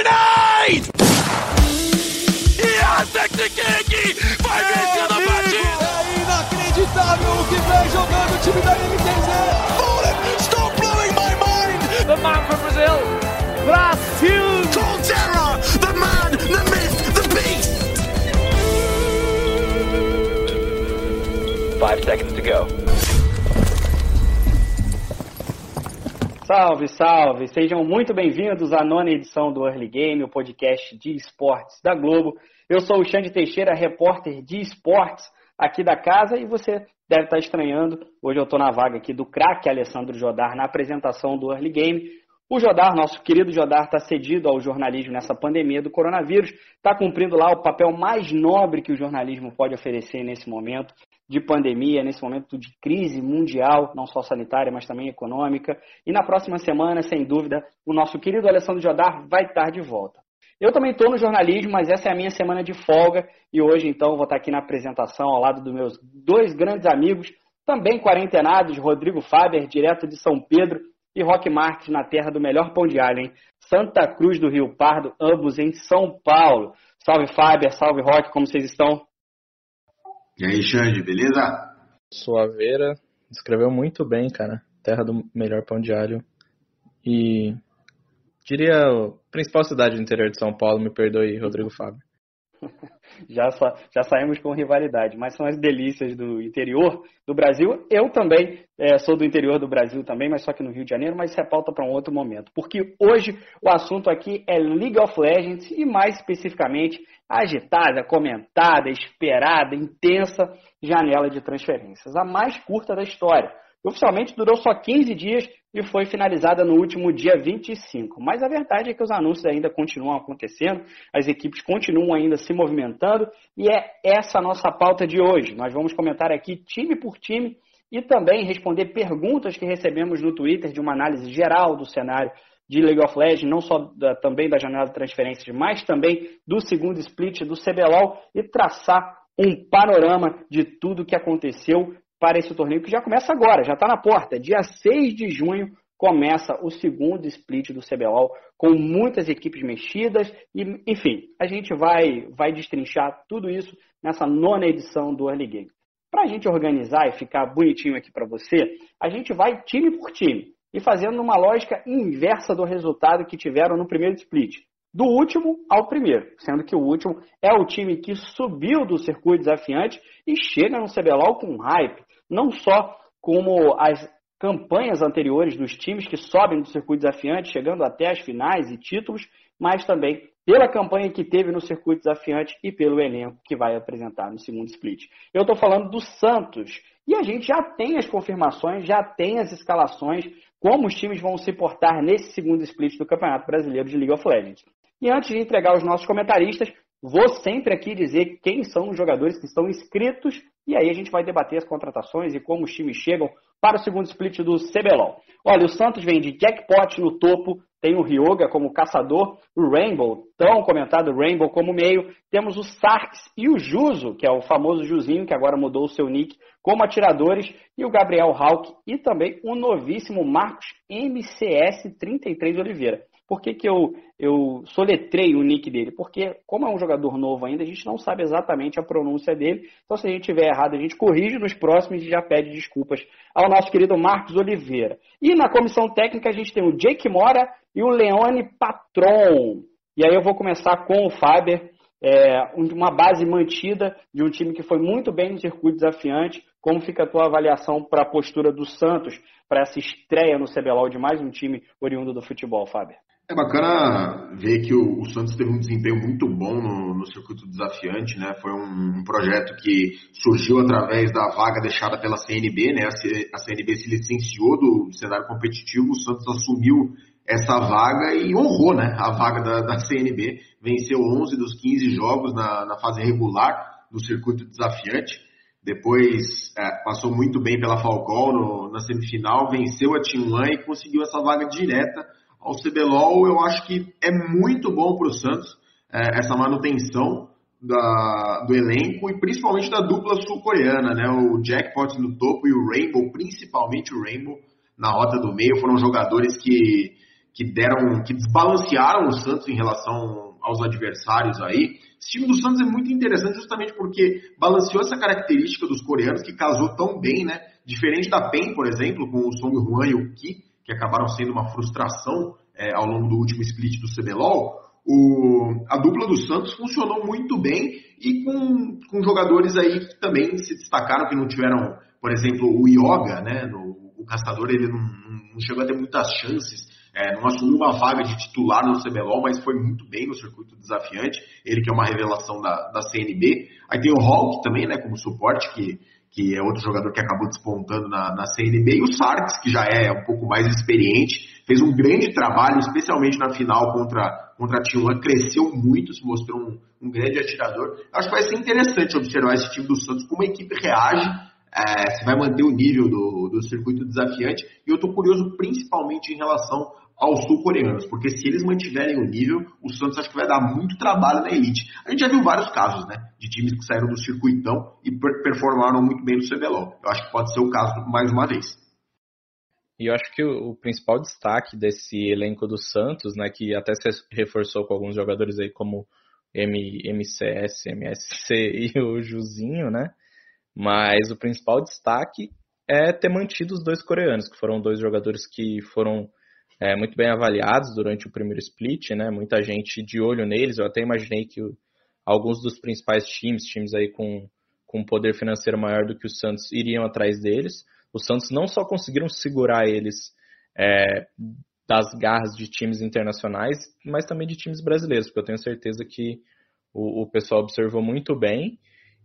grenade! King vai vencendo a partida! É inacreditável o que vem jogando o time da MTZ! Stop blowing my mind! The man from Brazil, Brasil! Colterra, the man, the myth, the beast! Five seconds to go. Salve, salve! Sejam muito bem-vindos à nona edição do Early Game, o podcast de esportes da Globo. Eu sou o Xande Teixeira, repórter de esportes aqui da casa e você deve estar estranhando. Hoje eu estou na vaga aqui do craque Alessandro Jodar na apresentação do Early Game. O Jodar, nosso querido Jodar, está cedido ao jornalismo nessa pandemia do coronavírus, está cumprindo lá o papel mais nobre que o jornalismo pode oferecer nesse momento de pandemia, nesse momento de crise mundial, não só sanitária, mas também econômica. E na próxima semana, sem dúvida, o nosso querido Alessandro Jodar vai estar de volta. Eu também estou no jornalismo, mas essa é a minha semana de folga e hoje então vou estar aqui na apresentação ao lado dos meus dois grandes amigos, também quarentenados, Rodrigo Faber, direto de São Pedro, e Roque Marques, na terra do melhor pão de alho? Santa Cruz do Rio Pardo, ambos em São Paulo. Salve Faber, salve Roque, como vocês estão? E aí, Xande, beleza? Suaveira, escreveu muito bem, cara. Terra do melhor pão de alho. E diria a principal cidade do interior de São Paulo, me perdoe, Rodrigo Fábio. já, já saímos com rivalidade, mas são as delícias do interior do Brasil. Eu também é, sou do interior do Brasil também, mas só que no Rio de Janeiro, mas isso é pauta para um outro momento. Porque hoje o assunto aqui é League of Legends e mais especificamente agitada, comentada, esperada, intensa janela de transferências, a mais curta da história. Oficialmente durou só 15 dias e foi finalizada no último dia 25. Mas a verdade é que os anúncios ainda continuam acontecendo, as equipes continuam ainda se movimentando e é essa a nossa pauta de hoje. Nós vamos comentar aqui time por time e também responder perguntas que recebemos no Twitter de uma análise geral do cenário de League of Legends, não só da, também da janela de transferências, mas também do segundo split do CBLOL e traçar um panorama de tudo que aconteceu para esse torneio que já começa agora, já está na porta. Dia 6 de junho começa o segundo split do CBLOL, com muitas equipes mexidas e, enfim, a gente vai, vai destrinchar tudo isso nessa nona edição do Early Game. Para a gente organizar e ficar bonitinho aqui para você, a gente vai time por time e fazendo uma lógica inversa do resultado que tiveram no primeiro split. Do último ao primeiro, sendo que o último é o time que subiu do circuito desafiante e chega no CBLOL com hype não só como as campanhas anteriores dos times que sobem do circuito desafiante, chegando até as finais e títulos, mas também pela campanha que teve no circuito desafiante e pelo elenco que vai apresentar no segundo split. Eu estou falando do Santos. E a gente já tem as confirmações, já tem as escalações, como os times vão se portar nesse segundo split do Campeonato Brasileiro de League of Legends. E antes de entregar os nossos comentaristas, vou sempre aqui dizer quem são os jogadores que estão inscritos e aí a gente vai debater as contratações e como os times chegam para o segundo split do CBLOL. Olha, o Santos vem de Jackpot no topo, tem o Ryoga como caçador, o Rainbow, tão comentado Rainbow como meio, temos o Sarks e o Juso, que é o famoso Juzinho, que agora mudou o seu nick, como atiradores, e o Gabriel Hawk e também o novíssimo Marcos MCS33 Oliveira. Por que, que eu, eu soletrei o nick dele? Porque, como é um jogador novo ainda, a gente não sabe exatamente a pronúncia dele. Então, se a gente tiver errado, a gente corrige nos próximos e já pede desculpas ao nosso querido Marcos Oliveira. E na comissão técnica, a gente tem o Jake Mora e o Leone Patron. E aí eu vou começar com o Faber, é, uma base mantida de um time que foi muito bem no circuito desafiante. Como fica a tua avaliação para a postura do Santos para essa estreia no CBLOL de mais um time oriundo do futebol, Faber? É bacana ver que o, o, Santos teve um desempenho muito bom no, no circuito desafiante, né? Foi um, um, projeto que surgiu através da vaga deixada pela CNB, né? A, a CNB se licenciou do cenário competitivo, o Santos assumiu essa vaga e honrou, né? A vaga da, da CNB, venceu 11 dos 15 jogos na, na fase regular do circuito desafiante. Depois é, passou muito bem pela Falcão na semifinal, venceu a One e conseguiu essa vaga direta ao CBLOL, eu acho que é muito bom para o Santos é, essa manutenção da, do elenco e principalmente da dupla sul-coreana, né? O Jackpot no topo e o Rainbow, principalmente o Rainbow na rota do meio, foram jogadores que, que deram, que desbalancearam o Santos em relação aos adversários aí. Esse time do Santos é muito interessante justamente porque balanceou essa característica dos coreanos que casou tão bem, né? Diferente da PEN, por exemplo, com o Song Juan e o Ki, que acabaram sendo uma frustração é, ao longo do último split do CBLOL, o, a dupla do Santos funcionou muito bem e com, com jogadores aí que também se destacaram, que não tiveram, por exemplo, o Yoga, né? No, o Castador ele não, não, chegou a ter muitas chances, é, não assumiu uma vaga de titular no CBLOL, mas foi muito bem no circuito desafiante. Ele que é uma revelação da, da CNB. Aí tem o Hulk também, né, como suporte, que que é outro jogador que acabou despontando na, na CNB, e o Sarks, que já é um pouco mais experiente, fez um grande trabalho, especialmente na final contra, contra a T1, cresceu muito, se mostrou um, um grande atirador. Acho que vai ser interessante observar esse time do Santos, como a equipe reage, é, se vai manter o nível do, do circuito desafiante, e eu estou curioso principalmente em relação aos sul-coreanos, porque se eles mantiverem o nível, o Santos acho que vai dar muito trabalho na elite. A gente já viu vários casos, né, de times que saíram do circuitão e performaram muito bem no CBLOL. Eu acho que pode ser o caso mais uma vez. E eu acho que o, o principal destaque desse elenco do Santos, né, que até se reforçou com alguns jogadores aí como M, MCS, MSC e o Juzinho, né, mas o principal destaque é ter mantido os dois coreanos, que foram dois jogadores que foram é, muito bem avaliados durante o primeiro split, né? Muita gente de olho neles. Eu até imaginei que o, alguns dos principais times, times aí com, com poder financeiro maior do que o Santos, iriam atrás deles. Os Santos não só conseguiram segurar eles é, das garras de times internacionais, mas também de times brasileiros, porque eu tenho certeza que o, o pessoal observou muito bem.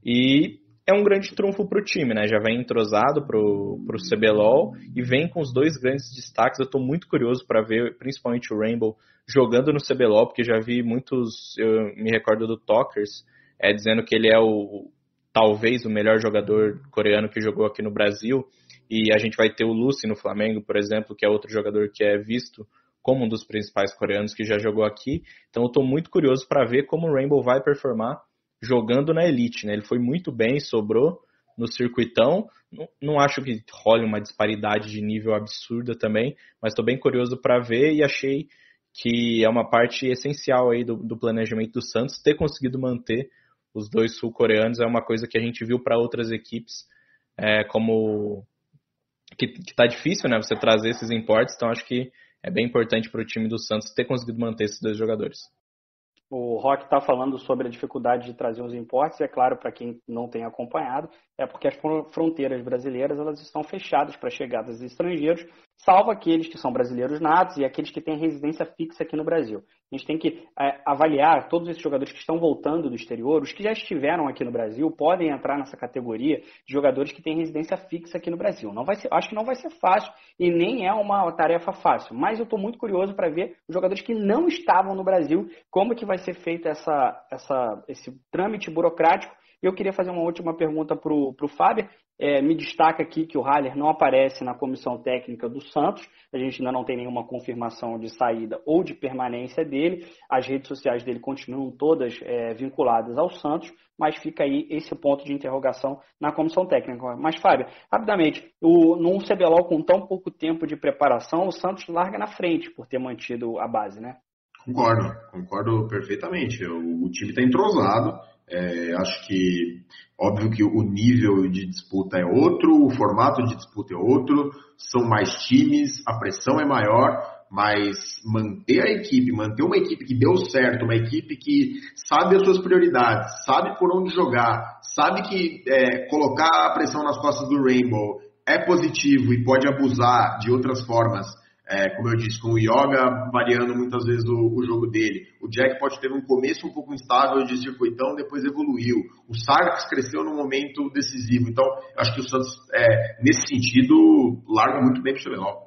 E é um grande trunfo para o time, né? Já vem entrosado para o CBLOL e vem com os dois grandes destaques. Eu estou muito curioso para ver, principalmente o Rainbow, jogando no CBLOL, porque já vi muitos, eu me recordo do Talkers, é, dizendo que ele é o talvez o melhor jogador coreano que jogou aqui no Brasil. E a gente vai ter o Lucy no Flamengo, por exemplo, que é outro jogador que é visto como um dos principais coreanos que já jogou aqui. Então eu estou muito curioso para ver como o Rainbow vai performar jogando na elite, né? Ele foi muito bem, sobrou no circuitão. Não, não acho que role uma disparidade de nível absurda também, mas estou bem curioso para ver e achei que é uma parte essencial aí do, do planejamento do Santos ter conseguido manter os dois sul-coreanos é uma coisa que a gente viu para outras equipes é, como que, está difícil, né? Você trazer esses importes, então acho que é bem importante para o time do Santos ter conseguido manter esses dois jogadores. O Rock está falando sobre a dificuldade de trazer os importes, é claro, para quem não tem acompanhado, é porque as fronteiras brasileiras elas estão fechadas para chegadas de estrangeiros, salvo aqueles que são brasileiros natos e aqueles que têm residência fixa aqui no Brasil. A gente tem que é, avaliar todos esses jogadores que estão voltando do exterior, os que já estiveram aqui no Brasil, podem entrar nessa categoria de jogadores que têm residência fixa aqui no Brasil. Não vai ser, acho que não vai ser fácil e nem é uma tarefa fácil, mas eu estou muito curioso para ver os jogadores que não estavam no Brasil, como que vai ser feito essa, essa, esse trâmite burocrático eu queria fazer uma última pergunta para o Fábio. É, me destaca aqui que o Haller não aparece na comissão técnica do Santos. A gente ainda não tem nenhuma confirmação de saída ou de permanência dele. As redes sociais dele continuam todas é, vinculadas ao Santos, mas fica aí esse ponto de interrogação na comissão técnica. Mas, Fábio, rapidamente, o, num CBLOL com tão pouco tempo de preparação, o Santos larga na frente por ter mantido a base, né? Concordo, concordo perfeitamente. O, o time está entrosado é, acho que, óbvio que o nível de disputa é outro, o formato de disputa é outro, são mais times, a pressão é maior, mas manter a equipe, manter uma equipe que deu certo, uma equipe que sabe as suas prioridades, sabe por onde jogar, sabe que é, colocar a pressão nas costas do Rainbow é positivo e pode abusar de outras formas é, como eu disse, com o Yoga variando muitas vezes o, o, jogo dele. O Jack pode ter um começo um pouco instável de circuitão, depois evoluiu. O Sarks cresceu no momento decisivo. Então, acho que o Santos, é, nesse sentido, larga muito bem para o CBLOL.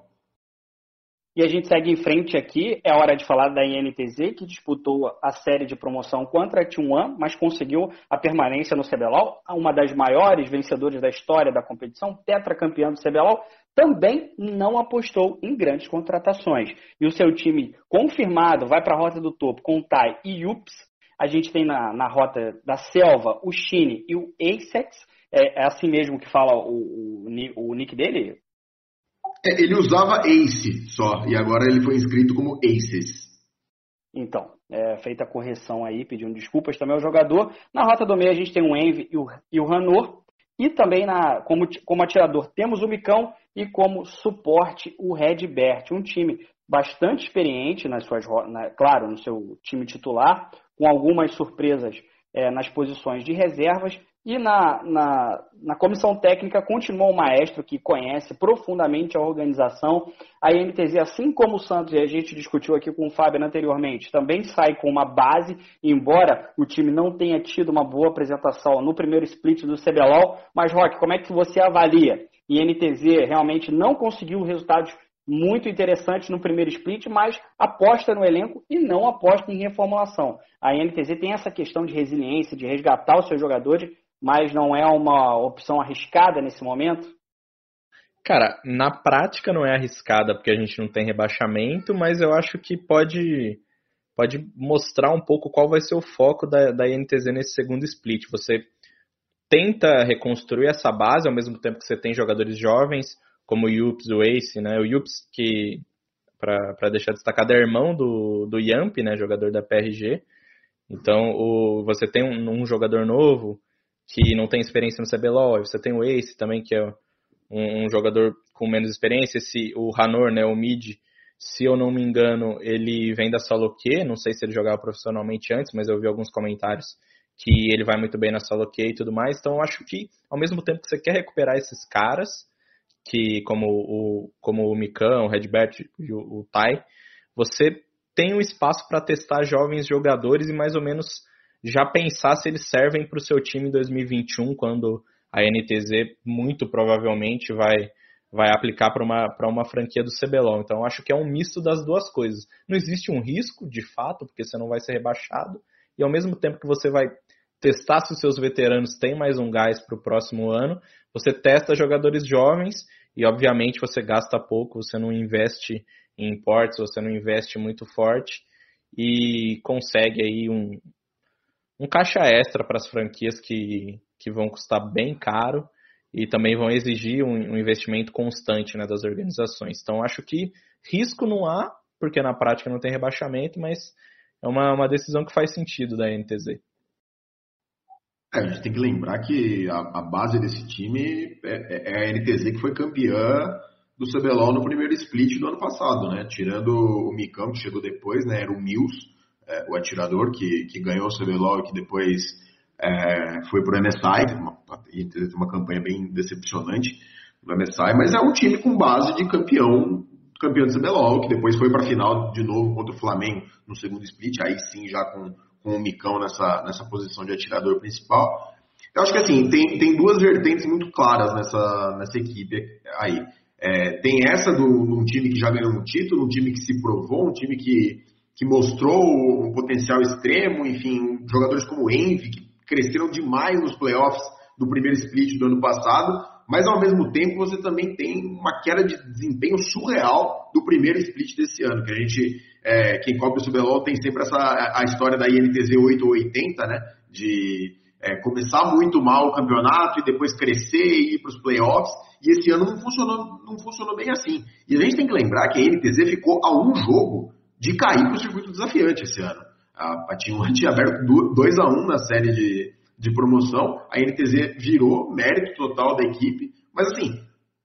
E a gente segue em frente aqui. É hora de falar da INTZ, que disputou a série de promoção contra a T1, mas conseguiu a permanência no CBLOL, uma das maiores vencedoras da história da competição, tetracampeã do CBLOL, também não apostou em grandes contratações. E o seu time confirmado vai para a rota do topo com o Tai e Yups. A gente tem na, na rota da selva o Shine e o Acex. É, é assim mesmo que fala o, o, o nick dele? É, ele usava Ace só, e agora ele foi inscrito como Aces. Então, é, feita a correção aí, pedindo desculpas também ao jogador. Na rota do meio a gente tem o Envy e o, e o Ranor. E também na, como, como atirador temos o Micão e como suporte o Redbert. Um time bastante experiente nas suas na, claro, no seu time titular, com algumas surpresas é, nas posições de reservas e na, na, na, comissão técnica continua o maestro que conhece profundamente a organização. A IMTZ, assim como o Santos, e a gente discutiu aqui com o Fábio anteriormente, também sai com uma base, embora o time não tenha tido uma boa apresentação no primeiro split do CBLOL. Mas, Rock, como é que você avalia? INTZ realmente não conseguiu resultados muito interessantes no primeiro split, mas aposta no elenco e não aposta em reformulação. A INTZ tem essa questão de resiliência, de resgatar os seus jogadores, mas não é uma opção arriscada nesse momento? Cara, na prática não é arriscada porque a gente não tem rebaixamento, mas eu acho que pode pode mostrar um pouco qual vai ser o foco da, da INTZ nesse segundo split. Você tenta reconstruir essa base ao mesmo tempo que você tem jogadores jovens, como o Yups, o Ace, né? O Yups, que, para deixar destacado, é irmão do, do Yamp, né? Jogador da PRG. Então, o, você tem um, um jogador novo, que não tem experiência no CBLOL, você tem o Ace também, que é um, um jogador com menos experiência, esse, o Hanor, né, o mid, se eu não me engano, ele vem da Saloque, não sei se ele jogava profissionalmente antes, mas eu vi alguns comentários que ele vai muito bem na Saloque e tudo mais, então eu acho que ao mesmo tempo que você quer recuperar esses caras, que como o, como o Mikan, o Redbert e o, o Tai, você tem um espaço para testar jovens jogadores e mais ou menos já pensar se eles servem para o seu time em 2021, quando a NTZ muito provavelmente vai, vai aplicar para uma, uma franquia do CBLOL. Então, acho que é um misto das duas coisas. Não existe um risco, de fato, porque você não vai ser rebaixado, e ao mesmo tempo que você vai testar se os seus veteranos têm mais um gás para o próximo ano, você testa jogadores jovens e, obviamente, você gasta pouco, você não investe em importes, você não investe muito forte e consegue aí um, um caixa extra para as franquias que, que vão custar bem caro e também vão exigir um, um investimento constante né, das organizações. Então, acho que risco não há, porque na prática não tem rebaixamento, mas é uma, uma decisão que faz sentido da NTZ. É, a gente tem que lembrar que a, a base desse time é, é, a NTZ que foi campeã do CBLOL no primeiro split do ano passado, né? Tirando o Micão, que chegou depois, né? Era o Mills é, o atirador que, que ganhou o CBLOL e que depois é, foi para o MSI, teve uma, uma campanha bem decepcionante no MSI, mas é um time com base de campeão campeão do CBLOL, que depois foi para a final de novo contra o Flamengo no segundo split, aí sim já com, com o Micão nessa, nessa posição de atirador principal. Eu acho que assim, tem, tem duas vertentes muito claras nessa, nessa equipe aí. É, tem essa do, um time que já ganhou um título, um time que se provou, um time que que mostrou um potencial extremo, enfim, jogadores como Envy, que cresceram demais nos playoffs do primeiro split do ano passado, mas ao mesmo tempo você também tem uma queda de desempenho surreal do primeiro split desse ano, que a gente, é, quem cobre o CBLOL tem sempre essa a história da INTZ 8 ou 80, né, de é, começar muito mal o campeonato e depois crescer e ir para os playoffs, e esse ano não funcionou, não funcionou bem assim. E a gente tem que lembrar que a INTZ ficou a um jogo de cair para o circuito desafiante esse ano. A, tinha, tinha aberto 2 a 1 um na série de, de promoção, a NTZ virou mérito total da equipe, mas assim,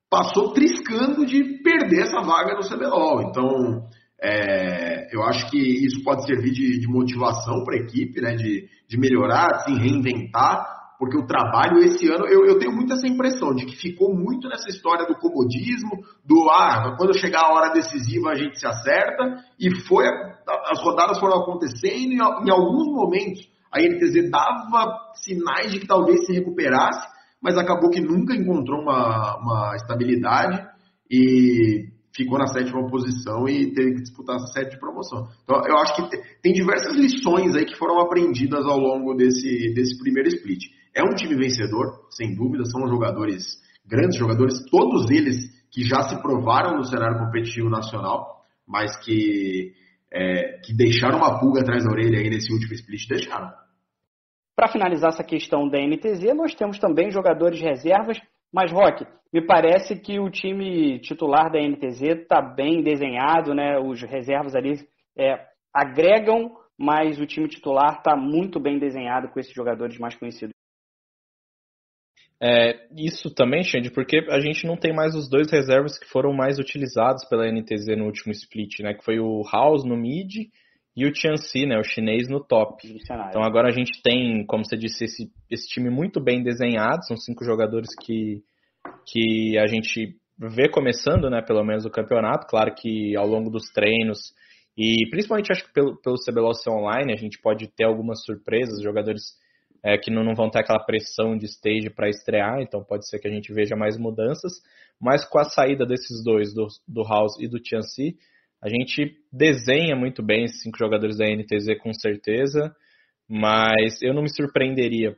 passou triscando de perder essa vaga no CBLOL. Então, é, eu acho que isso pode servir de, de motivação para a equipe, né, de, de melhorar, se reinventar, porque o trabalho esse ano, eu, eu, tenho muito essa impressão de que ficou muito nessa história do comodismo, do ah, quando chegar a hora decisiva a gente se acerta, e foi, as rodadas foram acontecendo, e em alguns momentos a NTZ dava sinais de que talvez se recuperasse, mas acabou que nunca encontrou uma, uma estabilidade e ficou na sétima posição e teve que disputar essa de promoção. Então, eu acho que tem diversas lições aí que foram aprendidas ao longo desse, desse primeiro split. É um time vencedor, sem dúvida, são jogadores, grandes jogadores, todos eles que já se provaram no cenário competitivo nacional, mas que, é, que deixaram uma pulga atrás da orelha aí nesse último split, deixaram. Para finalizar essa questão da NTZ, nós temos também jogadores reservas Mas, Rock, me parece que o time titular da NTZ está bem desenhado, né? Os reservas ali é, agregam, mas o time titular está muito bem desenhado com esses jogadores mais conhecidos. É, isso também, Xande, porque a gente não tem mais os dois reservas que foram mais utilizados pela NTZ no último split, né? Que foi o House no mid e o Tianxi, né? O chinês no top. Então agora a gente tem, como você disse, esse, esse time muito bem desenhado. São cinco jogadores que, que a gente vê começando, né? Pelo menos o campeonato. Claro que ao longo dos treinos e principalmente acho que pelo, pelo CBLOC Online a gente pode ter algumas surpresas, jogadores é, que não, não, vão ter aquela pressão de stage para estrear, então pode ser que a gente veja mais mudanças. Mas com a saída desses dois, do, do House e do Tianxi, a gente desenha muito bem esses cinco jogadores da NTZ com certeza, mas eu não me surpreenderia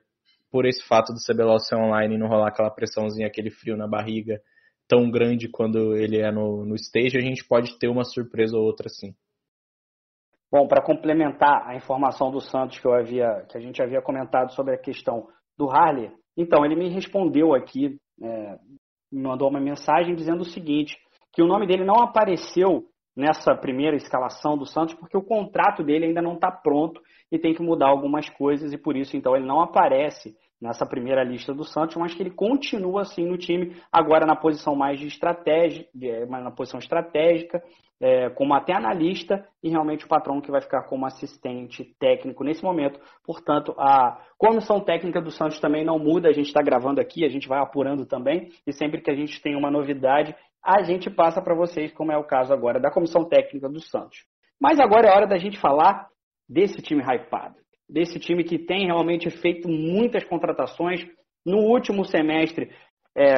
por esse fato do CBLOL ser online e não rolar aquela pressãozinha, aquele frio na barriga tão grande quando ele é no, no stage, a gente pode ter uma surpresa ou outra sim. Bom, para complementar a informação do Santos que, eu havia, que a gente havia comentado sobre a questão do Harley, então ele me respondeu aqui, é, me mandou uma mensagem dizendo o seguinte, que o nome dele não apareceu nessa primeira escalação do Santos porque o contrato dele ainda não está pronto e tem que mudar algumas coisas e por isso então ele não aparece nessa primeira lista do Santos, mas que ele continua assim no time, agora na posição mais de estratégia, na posição estratégica, é, como até analista e realmente o patrão que vai ficar como assistente técnico nesse momento. Portanto, a comissão técnica do Santos também não muda, a gente está gravando aqui, a gente vai apurando também, e sempre que a gente tem uma novidade, a gente passa para vocês, como é o caso agora da comissão técnica do Santos. Mas agora é hora da gente falar desse time hypado desse time que tem realmente feito muitas contratações. No último semestre, é,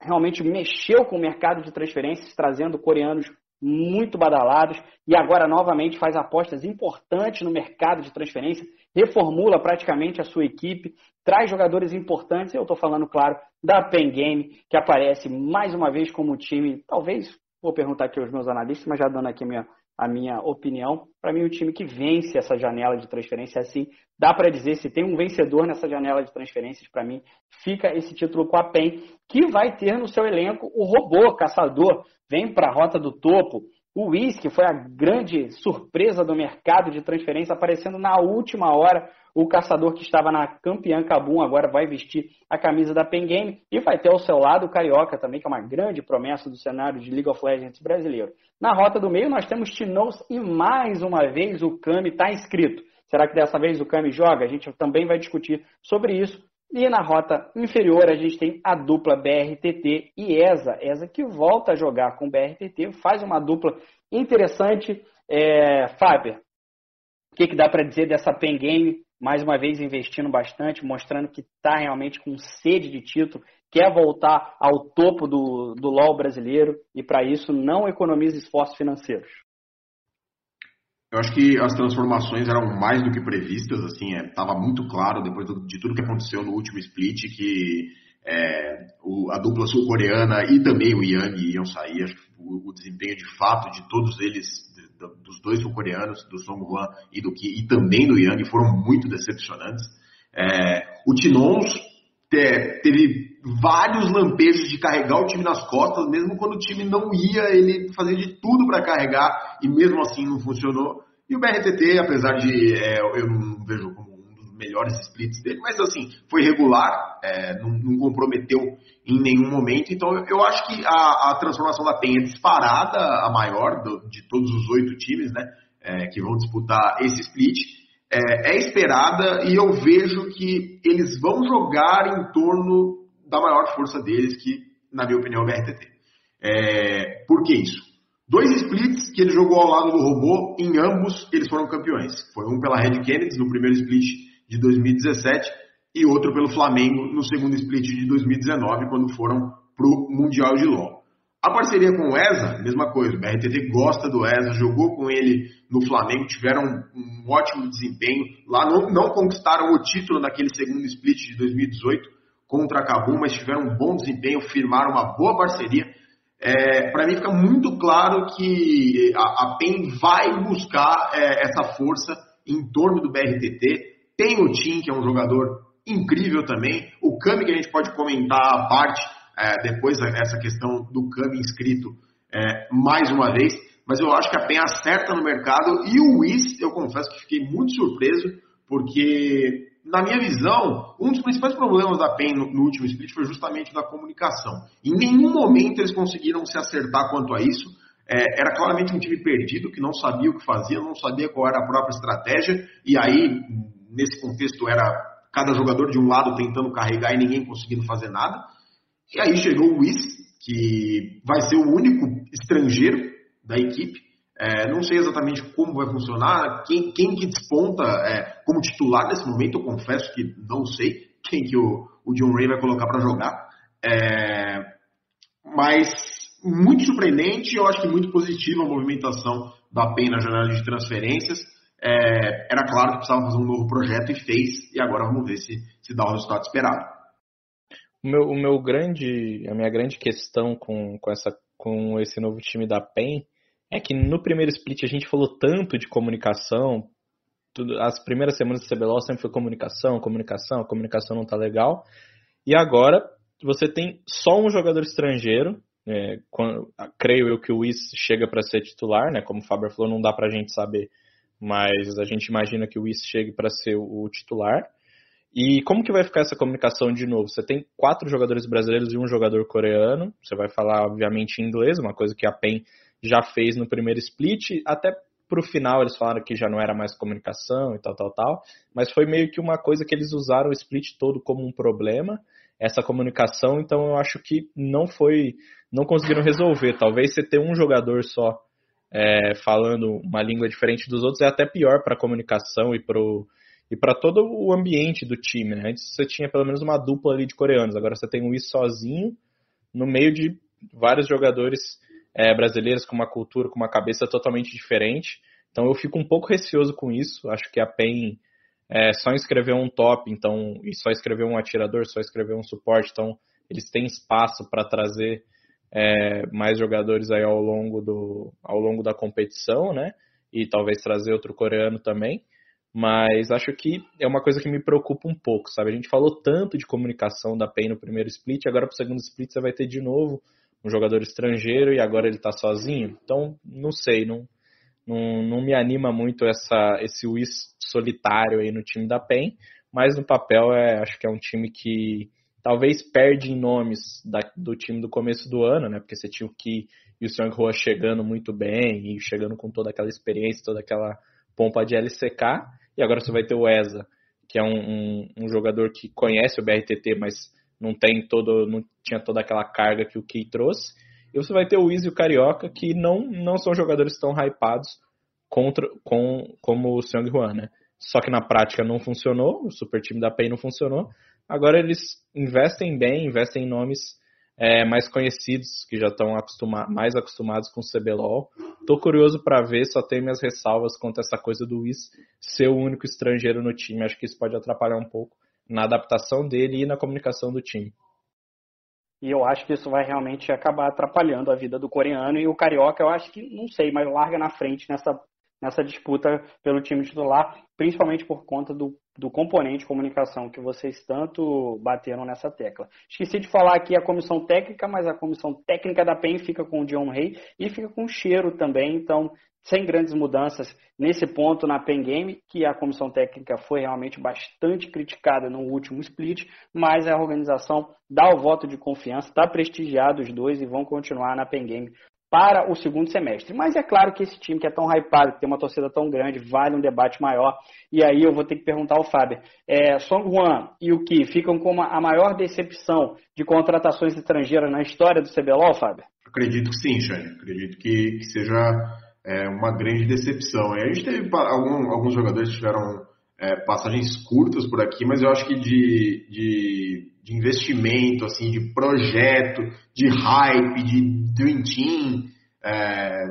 realmente mexeu com o mercado de transferências, trazendo coreanos muito badalados e agora novamente faz apostas importantes no mercado de transferência, reformula praticamente a sua equipe, traz jogadores importantes. Eu estou falando, claro, da Pen Game, que aparece mais uma vez como time, talvez, vou perguntar aqui aos meus analistas, mas já dando aqui minha a minha opinião. Para mim, o time que vence essa janela de transferência, assim, dá para dizer, se tem um vencedor nessa janela de transferências, para mim, fica esse título com a PEN, que vai ter no seu elenco o robô caçador, vem para a rota do topo. O Whis, foi a grande surpresa do mercado de transferência, aparecendo na última hora o caçador que estava na campeã Cabum agora vai vestir a camisa da Pen Game e vai ter ao seu lado o Carioca também, que é uma grande promessa do cenário de League of Legends brasileiro. Na rota do meio nós temos Tinoz e mais uma vez o Kami está inscrito. Será que dessa vez o Kami joga? A gente também vai discutir sobre isso. E na rota inferior a gente tem a dupla BRTT e ESA. ESA que volta a jogar com BRTT, faz uma dupla interessante. É, Faber, o que, que dá para dizer dessa Pen Game? Mais uma vez investindo bastante, mostrando que está realmente com sede de título, quer voltar ao topo do, do LoL brasileiro e para isso não economiza esforços financeiros. Eu acho que as transformações eram mais do que previstas, assim, estava é, muito claro depois do, de tudo que aconteceu no último split que é, o, a dupla sul-coreana e também o Yang iam sair. Acho que o, o desempenho de fato de todos eles, dos dois sul-coreanos, do Song Hwan e do Ki, e também do Yang, foram muito decepcionantes. É, o Tinons te, teve vários lampejos de carregar o time nas costas, mesmo quando o time não ia, ele fazia de tudo para carregar e mesmo assim não funcionou. E o BRTT, apesar de é, eu não vejo como melhores splits dele, mas assim, foi regular, é, não, não, comprometeu em nenhum momento. Então eu acho que a, a transformação da PEN é disparada, a maior do, de todos os oito times né, é, que vão disputar esse split. É, é, esperada e eu vejo que eles vão jogar em torno da maior força deles, que, na minha opinião, é o BRTT. É, por que isso? Dois splits que ele jogou ao lado do robô, em ambos eles foram campeões. Foi um pela Red Kennedy no primeiro split de 2017 e outro pelo Flamengo no segundo split de 2019, quando foram para o Mundial de LoL. A parceria com o ESA, mesma coisa, o BRTT gosta do ESA, jogou com ele no Flamengo, tiveram um ótimo desempenho. Lá não, não conquistaram o título naquele segundo split de 2018 contra a Cabum, mas tiveram um bom desempenho, firmaram uma boa parceria. É, Para mim fica muito claro que a, a PEN vai buscar é, essa força em torno do BRTT, tem o Tim, que é um jogador incrível também. O Kami que a gente pode comentar a parte, é, depois essa questão do Kami inscrito é, mais uma vez, mas eu acho que a PEN acerta no mercado e o Wiz, eu confesso que fiquei muito surpreso, porque na minha visão, um dos principais problemas da PEN no, no, último split foi justamente da comunicação. Em nenhum momento eles conseguiram se acertar quanto a isso. É, era claramente um time perdido, que não sabia o que fazia, não sabia qual era a própria estratégia, e aí, nesse contexto, era cada jogador de um lado tentando carregar e ninguém conseguindo fazer nada. E aí chegou o Wiz, que vai ser o único estrangeiro da equipe. É, não sei exatamente como vai funcionar, quem, quem que desponta é, como titular nesse momento, eu confesso que não sei quem que o, o John Ray vai colocar para jogar. É, mas muito surpreendente, eu acho que muito positiva a movimentação da PEN na janela de transferências. É, era claro que precisava fazer um novo projeto e fez, e agora vamos ver se, se dá o resultado esperado. O meu, o meu grande, a minha grande questão com, com, essa, com esse novo time da PEN é que no primeiro split a gente falou tanto de comunicação, tudo, as primeiras semanas do CBLOL sempre foi comunicação, comunicação, comunicação não tá legal, e agora você tem só um jogador estrangeiro, é, quando, creio eu que o Whis chega para ser titular, né? Como o Faber falou, não dá para a gente saber, mas a gente imagina que o Whis chegue para ser o, o titular. E como que vai ficar essa comunicação de novo? Você tem quatro jogadores brasileiros e um jogador coreano. Você vai falar, obviamente, em inglês, uma coisa que a PEN já fez no primeiro split. Até pro final eles falaram que já não era mais comunicação e tal, tal, tal. Mas foi meio que uma coisa que eles usaram o split todo como um problema, essa comunicação. Então eu acho que não foi, não conseguiram resolver. Talvez você ter um jogador só é, falando uma língua diferente dos outros é até pior para a comunicação e pro e para todo o ambiente do time. Né? Antes você tinha pelo menos uma dupla ali de coreanos, agora você tem o Is sozinho no meio de vários jogadores é, brasileiros com uma cultura, com uma cabeça totalmente diferente. Então eu fico um pouco receoso com isso. Acho que a PEN é, só inscreveu um top, então e só escreveu um atirador, só escreveu um suporte, então eles têm espaço para trazer é, mais jogadores aí ao longo do ao longo da competição, né? E talvez trazer outro coreano também. Mas acho que é uma coisa que me preocupa um pouco, sabe? A gente falou tanto de comunicação da PEN no primeiro split, agora para o segundo split você vai ter de novo um jogador estrangeiro e agora ele está sozinho. Então, não sei, não, não, não me anima muito essa, esse Whis solitário aí no time da PEN, mas no papel é, acho que é um time que talvez perde em nomes da, do time do começo do ano, né? Porque você tinha o Ki e o Song Rua chegando muito bem e chegando com toda aquela experiência, toda aquela pompa de LCK. E agora você vai ter o ESA, que é um, um, um jogador que conhece o BRTT, mas não tem todo, não tinha toda aquela carga que o Key trouxe. E você vai ter o Wiz e o Carioca, que não, não são jogadores tão hypados contra, com, como o Seong Hwan, né? Só que na prática não funcionou, o super time da PEN não funcionou. Agora eles investem bem, investem em nomes é, mais conhecidos, que já estão acostuma mais acostumados com o CBLOL. Tô curioso para ver, só tenho minhas ressalvas quanto a essa coisa do Whis ser o único estrangeiro no time. Acho que isso pode atrapalhar um pouco na adaptação dele e na comunicação do time. E eu acho que isso vai realmente acabar atrapalhando a vida do coreano e o carioca, eu acho que, não sei, mas larga na frente nessa nessa disputa pelo time titular, principalmente por conta do, do componente comunicação que vocês tanto bateram nessa tecla. Esqueci de falar aqui a comissão técnica, mas a comissão técnica da PEN fica com o John Rey e fica com o Cheiro também, então sem grandes mudanças nesse ponto na Pen Game, que a comissão técnica foi realmente bastante criticada no último split, mas a organização dá o voto de confiança, está prestigiado os dois e vão continuar na Pen Game para o segundo semestre. Mas é claro que esse time que é tão hypado, que tem uma torcida tão grande, vale um debate maior. E aí eu vou ter que perguntar ao Fábio. É, Song Juan e o Ki ficam com a maior decepção de contratações estrangeiras na história do CBLOL, Fábio? Acredito que sim, Shane. Acredito que, que seja é, uma grande decepção. a gente teve algum, alguns jogadores que tiveram é, passagens curtas por aqui, mas eu acho que de, de, de investimento, assim, de projeto, de hype, de Dream Team, é,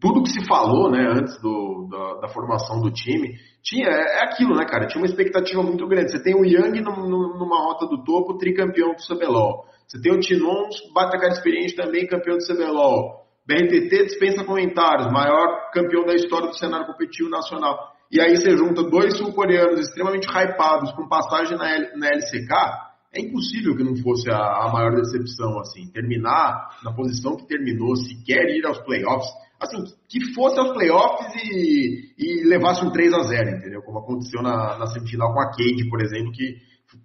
tudo que se falou né, antes do, da, da, formação do time, tinha, é, é, aquilo, né, cara? Tinha uma expectativa muito grande. Você tem o no, numa rota do topo, tricampeão do CBLOL. Você tem o Tinons, bata cara experiente também, campeão do CBLOL. BRTT dispensa comentários, maior campeão da história do cenário competitivo nacional. e aí você junta dois sul-coreanos extremamente hypados com passagem na, L, na LCK, é impossível que não fosse a, a, maior decepção, assim, terminar na posição que terminou, se quer ir aos playoffs, assim, que fosse aos playoffs e, e levasse um 3 a 0 entendeu? Como aconteceu na, na semifinal com a Cade, por exemplo, que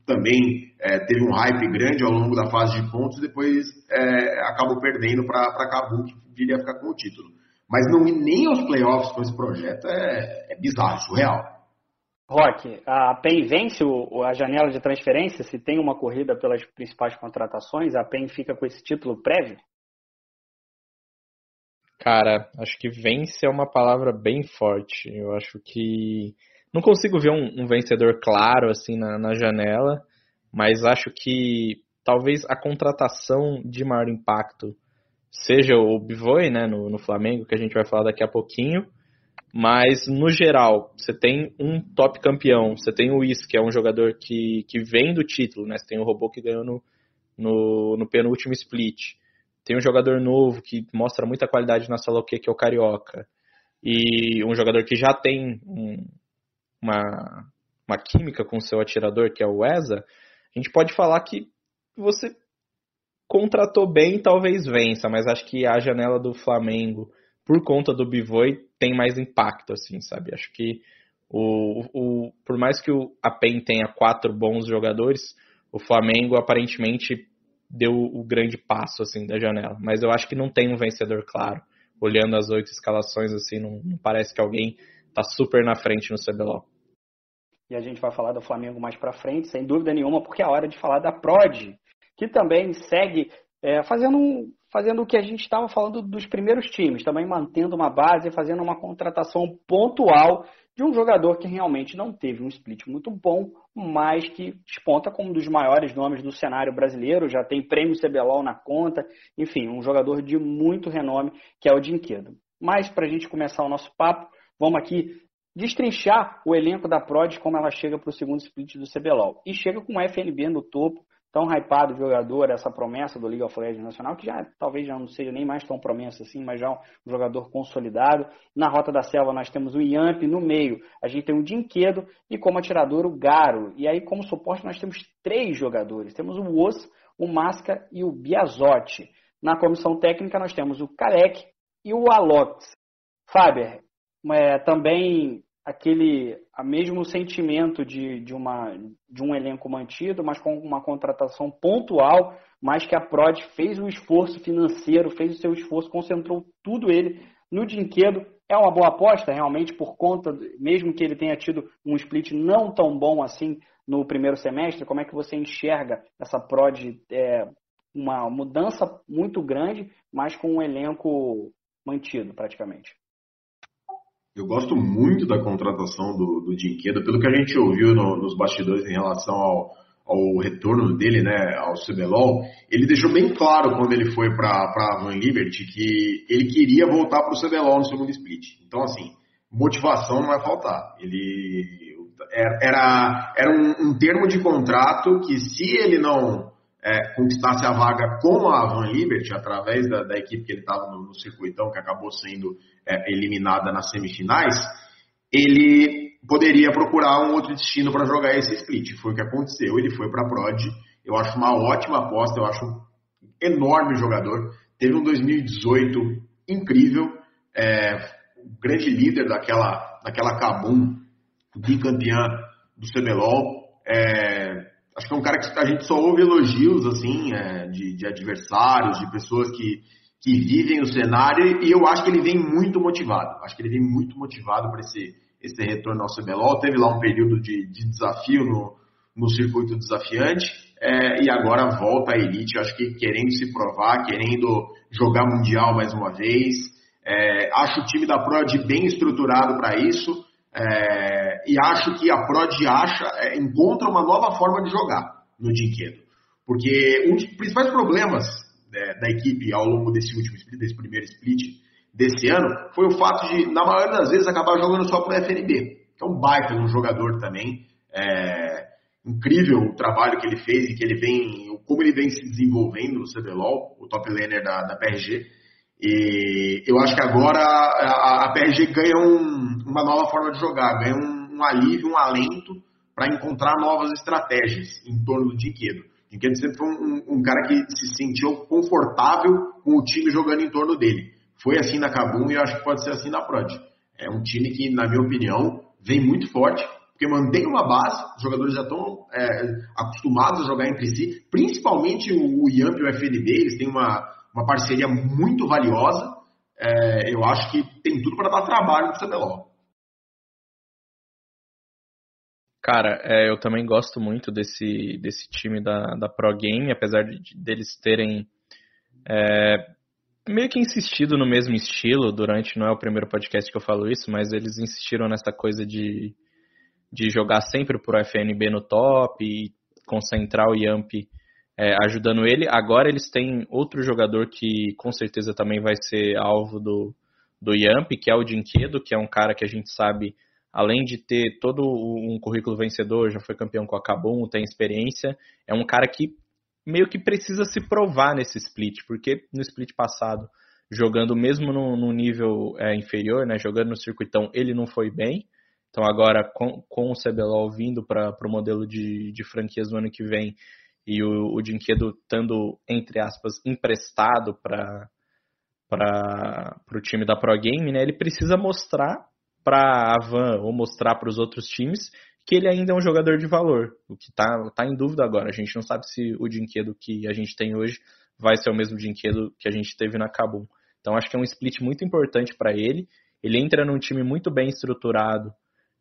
também é, teve um hype grande ao longo da fase de pontos e depois é, acabou perdendo para Cabo, que viria a ficar com o título. Mas não ir nem aos playoffs com esse projeto é, é bizarro, surreal. Rock, a PEN vence o, a janela de transferência? Se tem uma corrida pelas principais contratações, a PEN fica com esse título prévio? Cara, acho que vence é uma palavra bem forte. Eu acho que. Não consigo ver um, um vencedor claro assim na, na, janela, mas acho que talvez a contratação de maior impacto seja o Bivoi, né, no, no Flamengo, que a gente vai falar daqui a pouquinho. Mas, no geral, você tem um top campeão, você tem o Is, que é um jogador que, que vem do título, né? Você tem o robô que ganhou no, no, no penúltimo split. Tem um jogador novo que mostra muita qualidade na solo que é o Carioca. E um jogador que já tem um, uma, uma química com o seu atirador, que é o ESA. A gente pode falar que você contratou bem, talvez vença, mas acho que a janela do Flamengo, por conta do Bivoi, tem mais impacto, assim, sabe? Acho que o, o, por mais que o, a PEN tenha quatro bons jogadores, o Flamengo aparentemente deu o grande passo assim da janela. Mas eu acho que não tem um vencedor claro. Olhando as oito escalações assim, não, não parece que alguém está super na frente no CBLOL. E a gente vai falar do Flamengo mais para frente, sem dúvida nenhuma, porque é hora de falar da Prod, que também segue é, fazendo, fazendo o que a gente estava falando dos primeiros times, também mantendo uma base, fazendo uma contratação pontual de um jogador que realmente não teve um split muito bom, mas que desponta como um dos maiores nomes do cenário brasileiro, já tem prêmio CBLOL na conta, enfim, um jogador de muito renome, que é o Dinquedo. Mas para a gente começar o nosso papo, vamos aqui destrinchar o elenco da Prod como ela chega para o segundo split do CBLOL. E chega com o FNB no topo, tão hypado jogador, essa promessa do League of Legends Nacional, que já talvez já não seja nem mais tão promessa assim, mas já um jogador consolidado. Na Rota da Selva nós temos o Yamp, no meio a gente tem o Dinquedo e como atirador o Garo. E aí como suporte nós temos três jogadores, temos o Os, o Masca e o Biazotti. Na comissão técnica nós temos o Kalec e o Alox. Faber, é, também aquele a mesmo sentimento de, de, uma, de um elenco mantido, mas com uma contratação pontual, mas que a Prod fez o esforço financeiro, fez o seu esforço, concentrou tudo ele no Dinquedo. É uma boa aposta, realmente, por conta, mesmo que ele tenha tido um split não tão bom assim no primeiro semestre, como é que você enxerga essa Prod, é, uma mudança muito grande, mas com um elenco mantido praticamente? Eu gosto muito da contratação do, do Dinqueda, pelo que a gente ouviu no, nos bastidores em relação ao, ao retorno dele né, ao CBLOL, ele deixou bem claro quando ele foi para Van Liberty que ele queria voltar para o CBLOL no segundo split. Então, assim, motivação não vai faltar. Ele era, era um, um termo de contrato que se ele não é, conquistasse a vaga com a Van Liberty, através da, da equipe que ele estava no, no, circuitão, que acabou sendo é, eliminada nas semifinais, ele poderia procurar um outro destino para jogar esse split. Foi o que aconteceu, ele foi para a Prod. Eu acho uma ótima aposta, eu acho um enorme jogador. Teve um 2018 incrível, é, grande líder daquela, daquela Kabum, bicampeã do CBLOL. É, acho que é um cara que a gente só ouve elogios assim é, de, de, adversários, de pessoas que, que vivem o cenário e eu acho que ele vem muito motivado. Acho que ele vem muito motivado para esse, esse retorno ao CBLOL. Teve lá um período de, de desafio no, no circuito desafiante é, e agora volta à elite. Acho que querendo se provar, querendo jogar mundial mais uma vez. É, acho o time da Prod bem estruturado para isso. É, e acho que a Prod acha, é, encontra uma nova forma de jogar no Dinquedo. Porque um dos principais problemas é, da equipe ao longo desse último split, desse primeiro split desse ano, foi o fato de, na maioria das vezes, acabar jogando só para o FNB. Que é um baita um jogador também. É, incrível o trabalho que ele fez e que ele vem, como ele vem se desenvolvendo no CBLOL, o top laner da, da PRG. E eu acho que agora a, a PRG ganha um, uma nova forma de jogar, ganha um, um alívio, um alento para encontrar novas estratégias em torno do Dinquedo. Dinquedo sempre foi um, um, cara que se sentiu confortável com o time jogando em torno dele. Foi assim na Cabum e eu acho que pode ser assim na Prod. É um time que, na minha opinião, vem muito forte, porque mantém uma base, os jogadores já estão é, acostumados a jogar entre si, principalmente o, o Yamp e o FNB, eles têm uma, uma parceria muito valiosa. É, eu acho que tem tudo para dar trabalho no CBLOL. Cara, é, eu também gosto muito desse, desse time da, da Pro Game, apesar de, deles terem é, meio que insistido no mesmo estilo durante, não é o primeiro podcast que eu falo isso, mas eles insistiram nessa coisa de, de jogar sempre por FNB no top e concentrar o Yamp é, ajudando ele. Agora eles têm outro jogador que com certeza também vai ser alvo do, do Yamp, que é o Dinquedo, que é um cara que a gente sabe além de ter todo um currículo vencedor, já foi campeão com a Cabum, tem experiência, é um cara que meio que precisa se provar nesse split, porque no split passado, jogando mesmo no, no nível é, inferior, né, jogando no circuitão, ele não foi bem. Então agora com, com o CBLOL vindo para o modelo de, de franquias do ano que vem e o, o Dinquedo estando, entre aspas, emprestado para para o time da Pro Game, né, ele precisa mostrar para a Van ou mostrar para os outros times que ele ainda é um jogador de valor. O que está tá em dúvida agora. A gente não sabe se o dinquedo que a gente tem hoje vai ser o mesmo dinquedo que a gente teve na Kabum. Então acho que é um split muito importante para ele. Ele entra num time muito bem estruturado,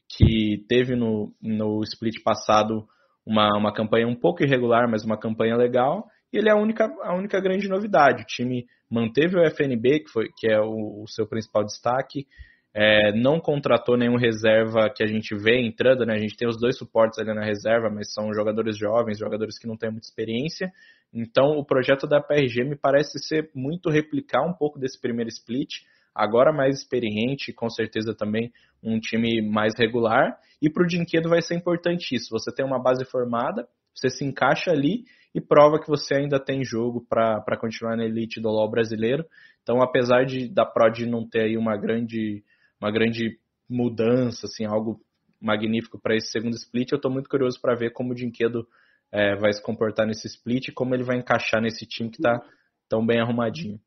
que teve no, no split passado uma, uma campanha um pouco irregular, mas uma campanha legal. E ele é a única, a única grande novidade. O time manteve o FNB, que, foi, que é o, o seu principal destaque, é, não contratou nenhum reserva que a gente vê entrando, né? A gente tem os dois suportes ali na reserva, mas são jogadores jovens, jogadores que não têm muita experiência. Então, o projeto da PRG me parece ser muito replicar um pouco desse primeiro split, agora mais experiente, com certeza também um time mais regular. E para o Dinquedo vai ser importante isso. Você tem uma base formada, você se encaixa ali e prova que você ainda tem jogo para continuar na elite do LoL brasileiro. Então, apesar de da Prod não ter aí uma grande uma grande mudança, assim, algo magnífico para esse segundo split. Eu estou muito curioso para ver como o Dinquedo é, vai se comportar nesse split e como ele vai encaixar nesse time que está tão bem arrumadinho.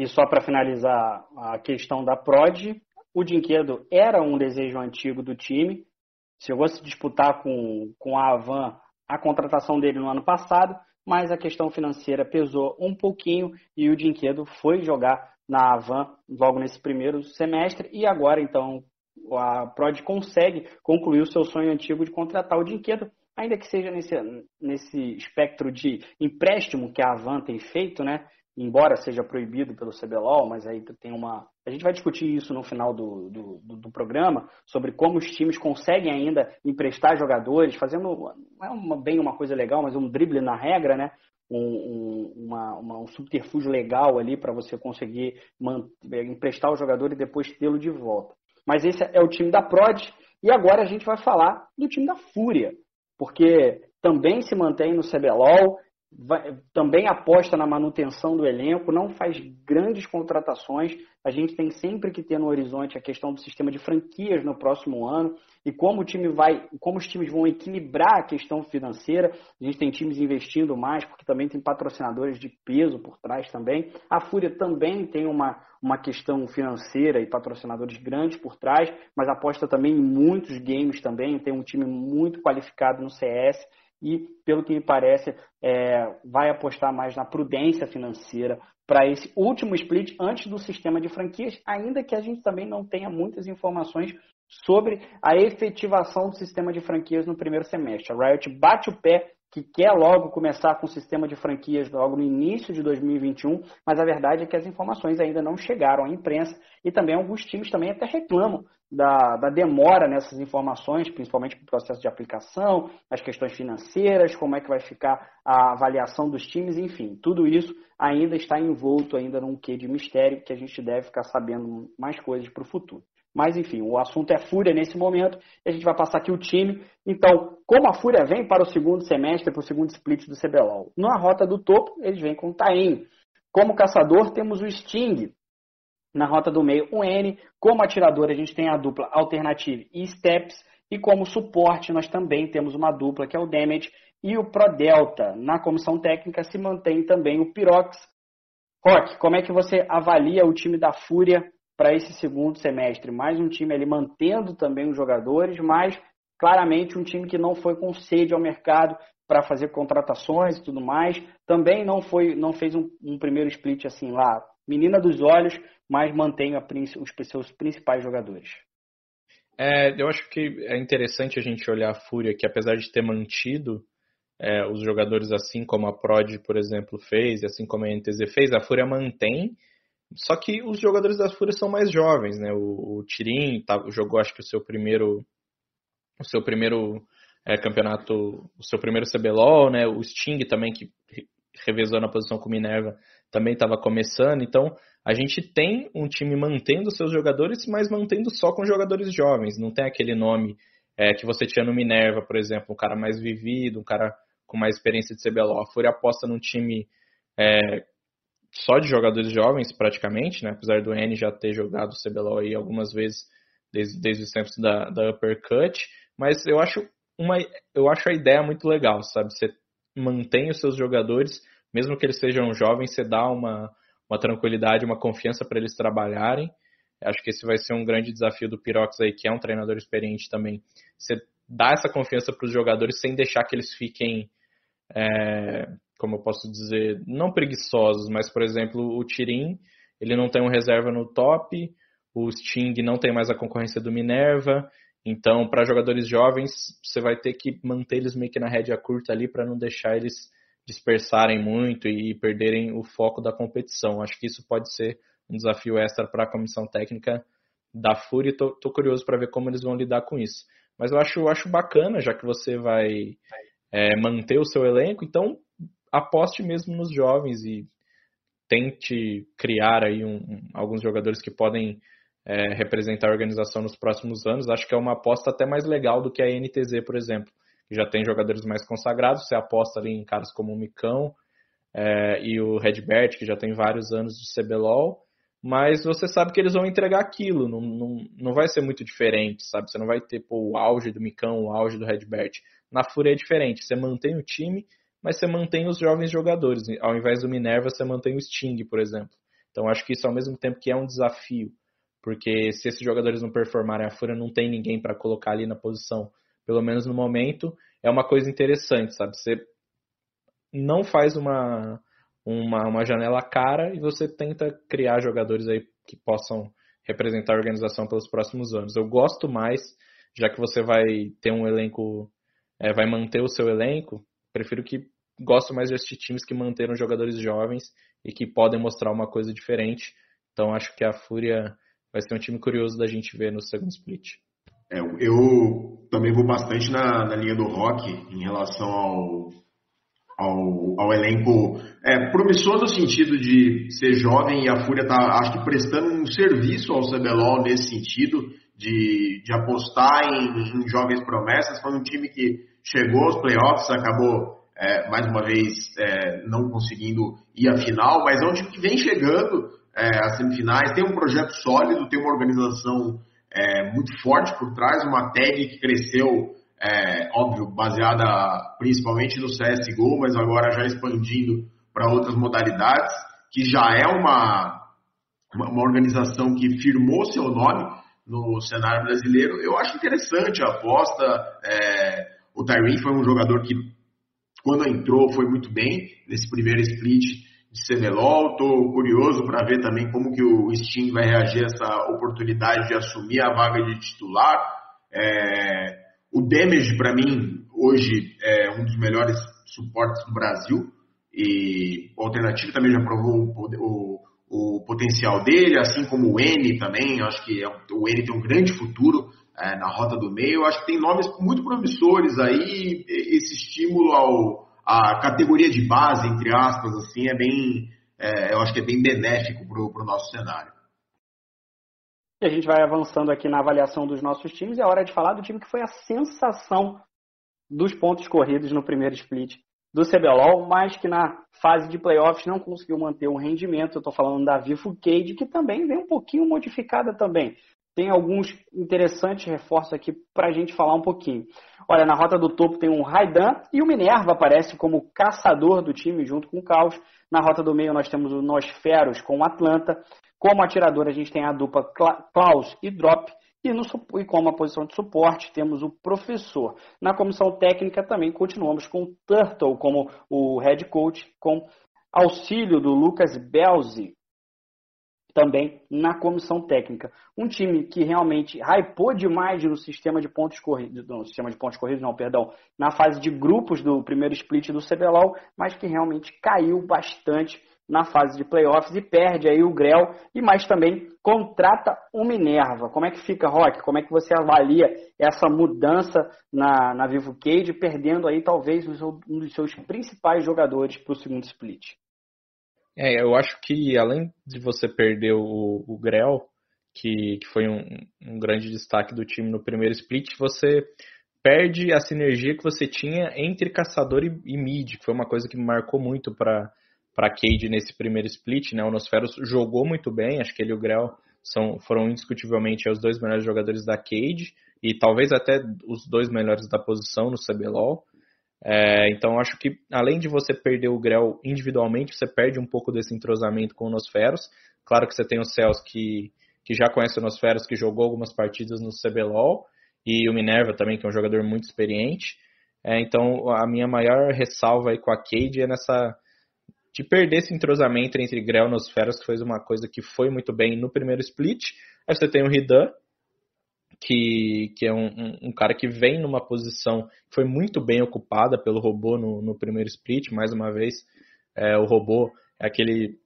E só para finalizar a questão da Prod, o Dinquedo era um desejo antigo do time. Chegou a se disputar com, com a Avan a contratação dele no ano passado, mas a questão financeira pesou um pouquinho e o Dinquedo foi jogar na Avan logo nesse primeiro semestre e agora então a Prod consegue concluir o seu sonho antigo de contratar o Dinquedo, ainda que seja nesse, nesse espectro de empréstimo que a Avan tem feito, né? Embora seja proibido pelo CBLOL, mas aí tem uma. A gente vai discutir isso no final do, do, do programa, sobre como os times conseguem ainda emprestar jogadores, fazendo. Não é uma, bem uma coisa legal, mas um drible na regra, né? um, um, uma, uma, um subterfúgio legal ali para você conseguir emprestar o jogador e depois tê-lo de volta. Mas esse é o time da Prod e agora a gente vai falar do time da Fúria, porque também se mantém no CBLOL, vai, também aposta na manutenção do elenco, não faz grandes contratações. A gente tem sempre que ter no horizonte a questão do sistema de franquias no próximo ano e como o time vai, como os times vão equilibrar a questão financeira. A gente tem times investindo mais, porque também tem patrocinadores de peso por trás também. A Fúria também tem uma, uma questão financeira e patrocinadores grandes por trás, mas aposta também em muitos games também. Tem um time muito qualificado no CS e, pelo que me parece, é, vai apostar mais na prudência financeira para esse último split antes do sistema de franquias, ainda que a gente também não tenha muitas informações sobre a efetivação do sistema de franquias no primeiro semestre. A Riot bate o pé que quer logo começar com o sistema de franquias logo no início de 2021, mas a verdade é que as informações ainda não chegaram à imprensa e também alguns times também até reclamam da, da demora nessas informações, principalmente para o processo de aplicação, as questões financeiras, como é que vai ficar a avaliação dos times, enfim, tudo isso ainda está envolto ainda num quê de mistério que a gente deve ficar sabendo mais coisas para o futuro. Mas enfim, o assunto é Fúria nesse momento. E a gente vai passar aqui o time. Então, como a Fúria vem para o segundo semestre, para o segundo split do CBLOL? Na rota do topo, eles vêm com o Taim. Como caçador, temos o Sting na rota do meio, o N. Como atirador, a gente tem a dupla Alternative e Steps. E como suporte, nós também temos uma dupla que é o Damage e o Pro Delta. Na comissão técnica se mantém também o Pirox. Rock, como é que você avalia o time da Fúria para esse segundo semestre? Mais um time ali mantendo também os jogadores, mas claramente um time que não foi com sede ao mercado para fazer contratações e tudo mais. Também não foi, não fez um, um primeiro split assim lá, menina dos olhos, mas mantém a, os seus principais jogadores. É, eu acho que é interessante a gente olhar a Fúria, que apesar de ter mantido é, os jogadores assim como a Prod, por exemplo, fez, assim como a NTZ fez, a Fúria mantém, só que os jogadores da Fúria são mais jovens, né? O, o Tirim tá, jogou, acho que o seu primeiro o seu primeiro é, campeonato, o seu primeiro CBLOL, né? O Sting também, que revezou na posição com Minerva, também estava começando. Então, a gente tem um time mantendo seus jogadores, mas mantendo só com jogadores jovens. Não tem aquele nome é, que você tinha no Minerva, por exemplo, um cara mais vivido, um cara com mais experiência de CBLOL. A Fúria aposta num time é, só de jogadores jovens, praticamente, né? apesar do N já ter jogado CBLOL aí algumas vezes desde, desde os tempos da, da Uppercut. Mas eu acho, uma, eu acho a ideia muito legal, sabe? Você mantém os seus jogadores, mesmo que eles sejam jovens, você dá uma, uma tranquilidade, uma confiança para eles trabalharem. Acho que esse vai ser um grande desafio do Pirox aí, que é um treinador experiente também. Você dá essa confiança para os jogadores sem deixar que eles fiquem, é, como eu posso dizer, não preguiçosos, mas, por exemplo, o Tirim, ele não tem um reserva no top, o Sting não tem mais a concorrência do Minerva, então, para jogadores jovens, você vai ter que manter eles meio que na rédea curta ali para não deixar eles dispersarem muito e perderem o foco da competição. Acho que isso pode ser um desafio extra para a comissão técnica da Fúria. Tô, tô curioso para ver como eles vão lidar com isso. Mas eu acho, acho bacana, já que você vai é, manter o seu elenco, então aposte mesmo nos jovens e tente criar aí um, um, alguns jogadores que podem é, representar a organização nos próximos anos. Acho que é uma aposta até mais legal do que a NTZ, por exemplo, que já tem jogadores mais consagrados. Você aposta ali em caras como o Micão é, e o Redbert, que já tem vários anos de CBLOL, mas você sabe que eles vão entregar aquilo, não, não, não vai ser muito diferente, sabe? Você não vai ter pô, o auge do Micão, o auge do Redbert. Na Fúria é diferente, você mantém o time, mas você mantém os jovens jogadores. Ao invés do Minerva, você mantém o Sting, por exemplo. Então acho que isso ao mesmo tempo que é um desafio porque se esses jogadores não performarem, a Fúria não tem ninguém para colocar ali na posição, pelo menos no momento, é uma coisa interessante, sabe? Você não faz uma, uma, uma janela cara e você tenta criar jogadores aí que possam representar a organização pelos próximos anos. Eu gosto mais, já que você vai ter um elenco, é, vai manter o seu elenco, prefiro que gosto mais de assistir times que manteram jogadores jovens e que podem mostrar uma coisa diferente. Então acho que a Fúria vai ser um time curioso da gente ver no segundo split. É, eu também vou bastante na, na, linha do rock em relação ao, ao, ao elenco é, promissor no sentido de ser jovem e a Fúria está, acho que, prestando um serviço ao CBLOL nesse sentido, de, de apostar em, em jovens promessas. Foi um time que chegou aos playoffs, acabou é, mais uma vez é, não conseguindo ir à final, mas é um time que vem chegando é, as semifinais, tem um projeto sólido, tem uma organização é, muito forte por trás, uma tag que cresceu, é, óbvio, baseada principalmente no CSGO, mas agora já expandindo para outras modalidades, que já é uma, uma organização que firmou seu nome no cenário brasileiro. Eu acho interessante a aposta. É, o Tyree foi um jogador que, quando entrou, foi muito bem nesse primeiro split de CBLOL. Estou curioso para ver também como que o Steam vai reagir a essa oportunidade de assumir a vaga de titular. É, o Damage, para mim, hoje é um dos melhores suportes do Brasil. E o Alternativo também já provou o, o, o potencial dele, assim como o N também. Acho que é, o N tem um grande futuro é, na rota do meio. Acho que tem nomes muito promissores aí. Esse estímulo ao, a categoria de base, entre aspas, assim, é bem, é, eu acho que é bem benéfico para o nosso cenário. E a gente vai avançando aqui na avaliação dos nossos times. É hora de falar do time que foi a sensação dos pontos corridos no primeiro split do CBLOL, mas que na fase de playoffs não conseguiu manter um rendimento. Eu estou falando da Vivo Cade, que também vem um pouquinho modificada também. Tem alguns interessantes reforços aqui para a gente falar um pouquinho. Olha, na rota do topo tem um Raidan e o Minerva aparece como caçador do time junto com o Caos. Na rota do meio nós temos o Nosferos com o Atlanta. Como atirador a gente tem a dupla Klaus e Drop. E, no, e como a posição de suporte temos o professor. Na comissão técnica também continuamos com o Turtle como o head coach, com auxílio do Lucas Belzi também na comissão técnica. Um time que realmente hypou demais no sistema de pontos corridos, no sistema de pontos corridos, não, perdão, na fase de grupos do primeiro split do CBLOL, mas que realmente caiu bastante na fase de playoffs e perde aí o Grell e mais também contrata o Minerva. Como é que fica, Rock? Como é que você avalia essa mudança na, na Vivo Cage, perdendo aí talvez um dos seus principais jogadores para o segundo split? É, eu acho que além de você perder o, o Grell, que, que foi um, um grande destaque do time no primeiro split, você perde a sinergia que você tinha entre caçador e, e mid, que foi uma coisa que marcou muito para para Cade nesse primeiro split, né? O Nosferos jogou muito bem, acho que ele e o Grell são, foram indiscutivelmente os dois melhores jogadores da Cade e talvez até os dois melhores da posição no CBLOL. É, então acho que além de você perder o Grell individualmente, você perde um pouco desse entrosamento com o Nosferos. Claro que você tem o Cels que, que já conhece o Nosferos, que jogou algumas partidas no CBLOL, e o Minerva também, que é um jogador muito experiente. É, então a minha maior ressalva aí com a Cade é nessa de perder esse entrosamento entre Grell e Nosferos, que foi uma coisa que foi muito bem no primeiro split. Aí você tem o Ridan, que, que é um, um, um, cara que vem numa posição que foi muito bem ocupada pelo robô no, no primeiro split, mais uma vez. É, o robô é aquele,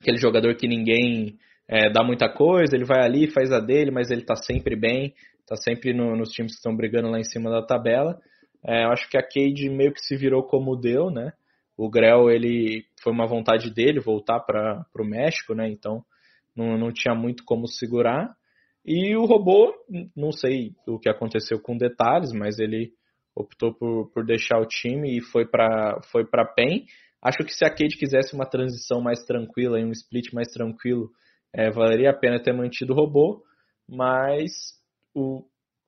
aquele jogador que ninguém é, dá muita coisa, ele vai ali, faz a dele, mas ele tá sempre bem, tá sempre no, nos times que estão brigando lá em cima da tabela. É, eu acho que a Cade meio que se virou como deu, né? O Grell, ele foi uma vontade dele voltar para o México, né? Então não, não tinha muito como segurar. E o robô, não sei o que aconteceu com detalhes, mas ele optou por, por deixar o time e foi para foi para PEN. Acho que se a Kate quisesse uma transição mais tranquila, um split mais tranquilo, é, valeria a pena ter mantido o robô, mas o,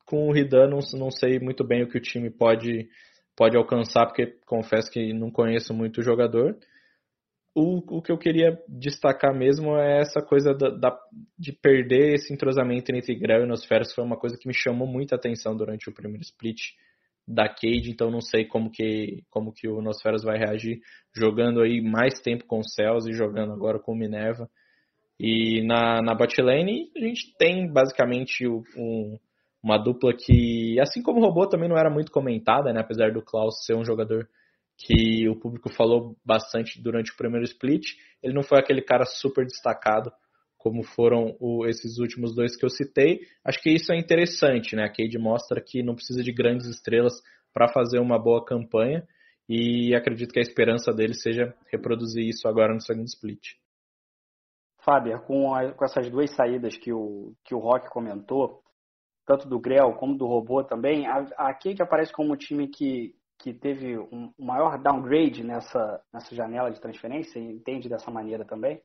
com o Ridan não, não sei muito bem o que o time pode pode alcançar, porque confesso que não conheço muito o jogador. O, o que eu queria destacar mesmo é essa coisa da, da, de perder esse entrosamento entre Grell e Nosferos, foi uma coisa que me chamou muita atenção durante o primeiro split da Cade, então não sei como que, como que o Nosferos vai reagir jogando aí mais tempo com o Cells e jogando agora com Minerva. E na, na botlane a gente tem basicamente um, uma dupla que, assim como o robô, também não era muito comentada, né? apesar do Klaus ser um jogador que o público falou bastante durante o primeiro split. Ele não foi aquele cara super destacado como foram o, esses últimos dois que eu citei. Acho que isso é interessante, né? A Cade mostra que não precisa de grandes estrelas para fazer uma boa campanha e acredito que a esperança dele seja reproduzir isso agora no segundo split. Fábio, com, com essas duas saídas que o, que o Rock comentou, tanto do Grell como do robô também, a, a Cade aparece como um time que, que teve um, maior downgrade nessa, nessa janela de transferência, entende dessa maneira também?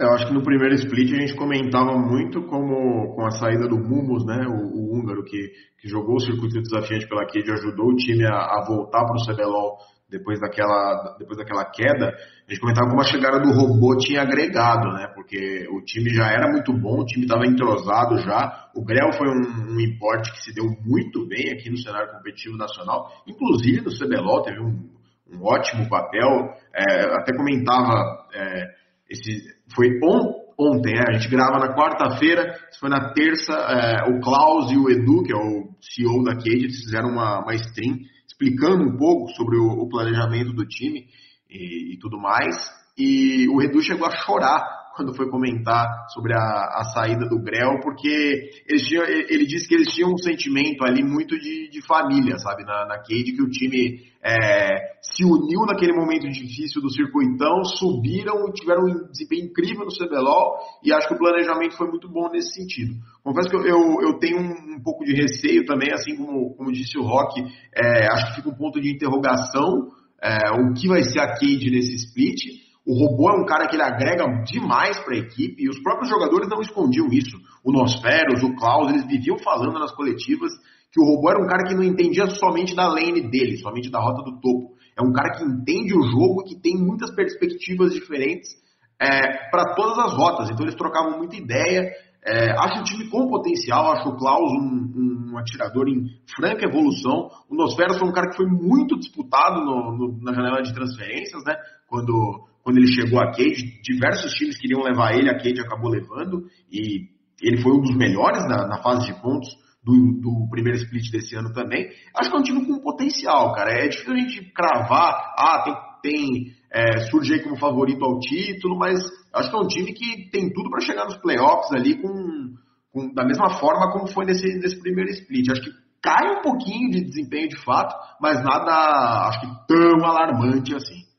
É, eu acho que no primeiro split a gente comentava muito como com a saída do Mumos, né, o, o húngaro que, que jogou o circuito desafiante pela Cade, ajudou o time a, a voltar para o CBLOL depois daquela, depois daquela queda, a gente comentava como a chegada do robô tinha agregado, né? Porque o time já era muito bom, o time estava entrosado já. O Grell foi um, um importe que se deu muito bem aqui no cenário competitivo nacional, inclusive no CBLOL teve um, um ótimo papel. É, até comentava, é, esse, foi on, ontem, é, a gente grava na quarta-feira, foi na terça, é, o Klaus e o Edu, que é o CEO da Cade, eles fizeram uma, uma stream explicando um pouco sobre o, o planejamento do time e, e, tudo mais. E o Edu chegou a chorar quando foi comentar sobre a, a saída do Grell, porque tinham, ele disse que eles tinham um sentimento ali muito de, de família, sabe, na, na Cade, que o time é, se uniu naquele momento difícil do circuitão, subiram e tiveram um desempenho incrível no CBLOL, e acho que o planejamento foi muito bom nesse sentido. Confesso que eu, eu, eu tenho um, um, pouco de receio também, assim como, como disse o Rock, é, acho que fica um ponto de interrogação é, o que vai ser a Cade nesse split, o robô é um cara que ele agrega demais para a equipe e os próprios jogadores não escondiam isso. O Nosferos, o Klaus, eles viviam falando nas coletivas que o robô era um cara que não entendia somente da lane dele, somente da rota do topo. É um cara que entende o jogo e que tem muitas perspectivas diferentes é, para todas as rotas. Então eles trocavam muita ideia. É, acho um time com potencial, acho o Klaus um, um, atirador em franca evolução. O Nosferos foi um cara que foi muito disputado no, no, na janela de transferências, né? Quando quando ele chegou a Cade, diversos times queriam levar ele, a Cade acabou levando, e ele foi um dos melhores na, na fase de pontos do, do, primeiro split desse ano também. Acho que é um time com potencial, cara. É difícil a gente cravar, ah, tem, tem é, surge aí como favorito ao título, mas acho que é um time que tem tudo para chegar nos playoffs ali com, com, da mesma forma como foi nesse, nesse primeiro split. Acho que cai um pouquinho de desempenho de fato, mas nada, acho que tão alarmante assim.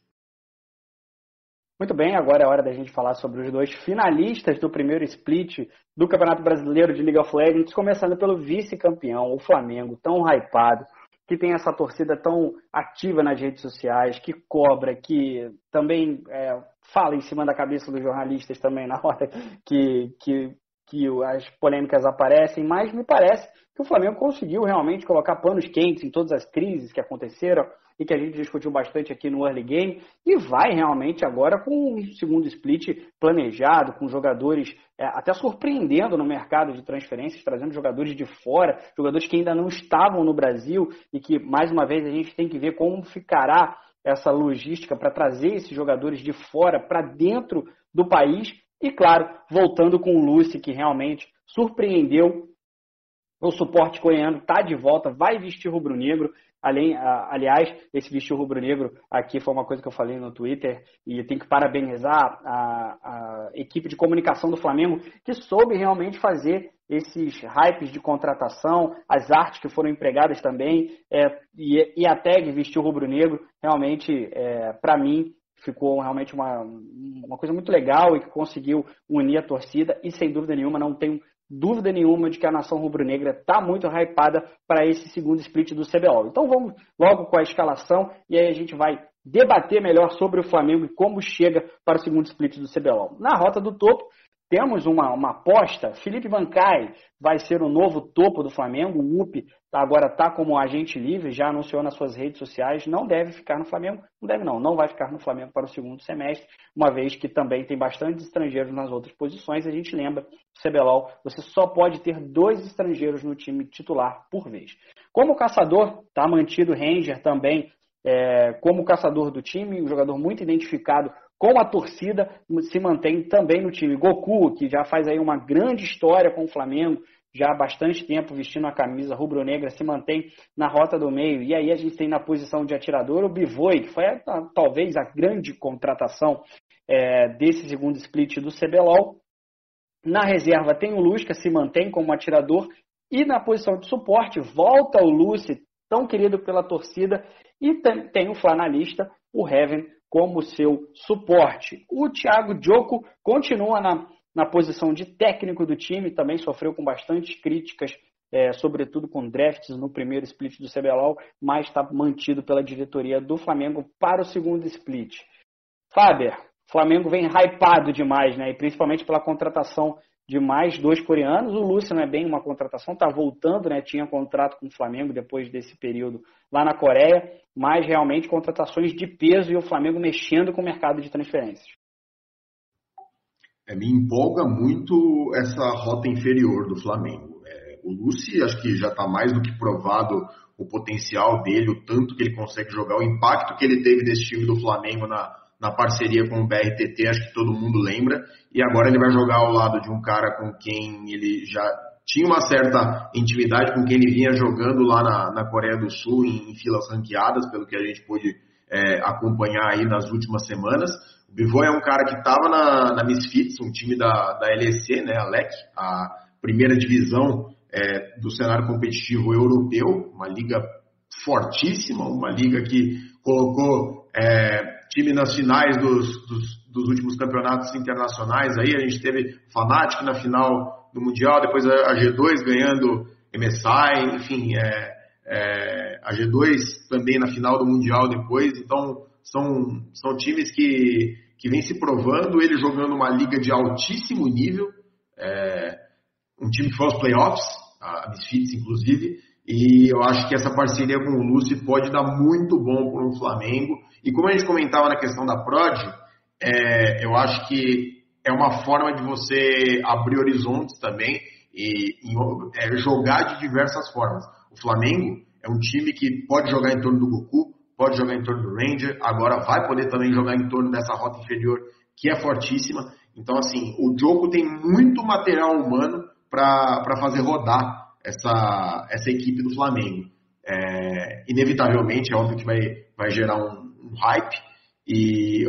Muito bem, agora é hora da gente falar sobre os dois finalistas do primeiro split do Campeonato Brasileiro de League of Legends, começando pelo vice-campeão, o Flamengo, tão hypado, que tem essa torcida tão ativa nas redes sociais, que cobra, que também é, fala em cima da cabeça dos jornalistas também na hora que, que, que as polêmicas aparecem, mas me parece que o Flamengo conseguiu realmente colocar panos quentes em todas as crises que aconteceram e que a gente discutiu bastante aqui no Early Game, e vai realmente agora com um segundo split planejado, com jogadores é, até surpreendendo no mercado de transferências, trazendo jogadores de fora, jogadores que ainda não estavam no Brasil e que, mais uma vez, a gente tem que ver como ficará essa logística para trazer esses jogadores de fora para dentro do país. E, claro, voltando com o Lucy, que realmente surpreendeu. O suporte coreano está de volta, vai vestir rubro-negro. Além, aliás, esse vestir rubro-negro aqui foi uma coisa que eu falei no Twitter e tenho que parabenizar a, a, equipe de comunicação do Flamengo que soube realmente fazer esses hypes de contratação, as artes que foram empregadas também é, e, e, a tag vestir rubro-negro realmente, é, para mim, ficou realmente uma, uma coisa muito legal e que conseguiu unir a torcida e sem dúvida nenhuma não tenho dúvida nenhuma de que a nação rubro-negra está muito hypada para esse segundo split do CBLOL. Então vamos logo com a escalação e aí a gente vai debater melhor sobre o Flamengo e como chega para o segundo split do CBLOL. Na rota do topo, temos uma, uma aposta, Felipe Bancai vai ser o novo topo do Flamengo, o UP agora está como agente livre, já anunciou nas suas redes sociais, não deve ficar no Flamengo, não deve não, não vai ficar no Flamengo para o segundo semestre, uma vez que também tem bastante estrangeiros nas outras posições, a gente lembra, CBLOL, você só pode ter dois estrangeiros no time titular por vez. Como caçador, está mantido Ranger também é, como caçador do time, um jogador muito identificado com a torcida, se mantém também no time. Goku, que já faz aí uma grande história com o Flamengo, já há bastante tempo vestindo a camisa rubro-negra, se mantém na rota do meio. E aí a gente tem na posição de atirador o Bivoi, que foi a, talvez a grande contratação é, desse segundo split do CBLOL. Na reserva tem o que se mantém como atirador. E na posição de suporte volta o Lucy, tão querido pela torcida. E tem, tem o flanalista, o Heaven, como seu suporte. O Thiago Dioco continua na, na posição de técnico do time, também sofreu com bastantes críticas, é, sobretudo com drafts no primeiro split do CBLOL, mas está mantido pela diretoria do Flamengo para o segundo split. Faber, Flamengo vem hypado demais, né? E principalmente pela contratação de mais dois coreanos. O Lúcio não é bem uma contratação, está voltando, né? Tinha contrato com o Flamengo depois desse período lá na Coreia, mas realmente contratações de peso e o Flamengo mexendo com o mercado de transferências. É, me empolga muito essa rota inferior do Flamengo. É, o Lúcio, acho que já está mais do que provado o potencial dele, o tanto que ele consegue jogar, o impacto que ele teve desse time do Flamengo na, na parceria com o BRTT, acho que todo mundo lembra, e agora ele vai jogar ao lado de um cara com quem ele já tinha uma certa intimidade, com quem ele vinha jogando lá na, na Coreia do Sul, em, em, filas ranqueadas, pelo que a gente pôde é, acompanhar aí nas últimas semanas. O Bivoy é um cara que estava na, na Misfits, um time da, da LEC, né, a LEC, a primeira divisão é, do cenário competitivo europeu, uma liga fortíssima, uma liga que colocou é, time nas finais dos, dos, dos, últimos campeonatos internacionais. Aí a gente teve Fnatic na final do Mundial, depois a, a G2 ganhando MSI, enfim, é, é, a G2 também na final do Mundial depois. Então são, são times que, que vêm se provando, ele jogando uma liga de altíssimo nível, é, um time que foi aos playoffs, a Misfits inclusive, e eu acho que essa parceria com o Lúcio pode dar muito bom para o Flamengo. E como a gente comentava na questão da Prod, é, eu acho que é uma forma de você abrir horizontes também e, e é, jogar de diversas formas. O Flamengo é um time que pode jogar em torno do Goku, pode jogar em torno do Ranger, agora vai poder também jogar em torno dessa rota inferior que é fortíssima. Então, assim, o jogo tem muito material humano para fazer rodar essa, essa equipe do Flamengo. É, inevitavelmente, é óbvio que vai, vai gerar um, um hype, e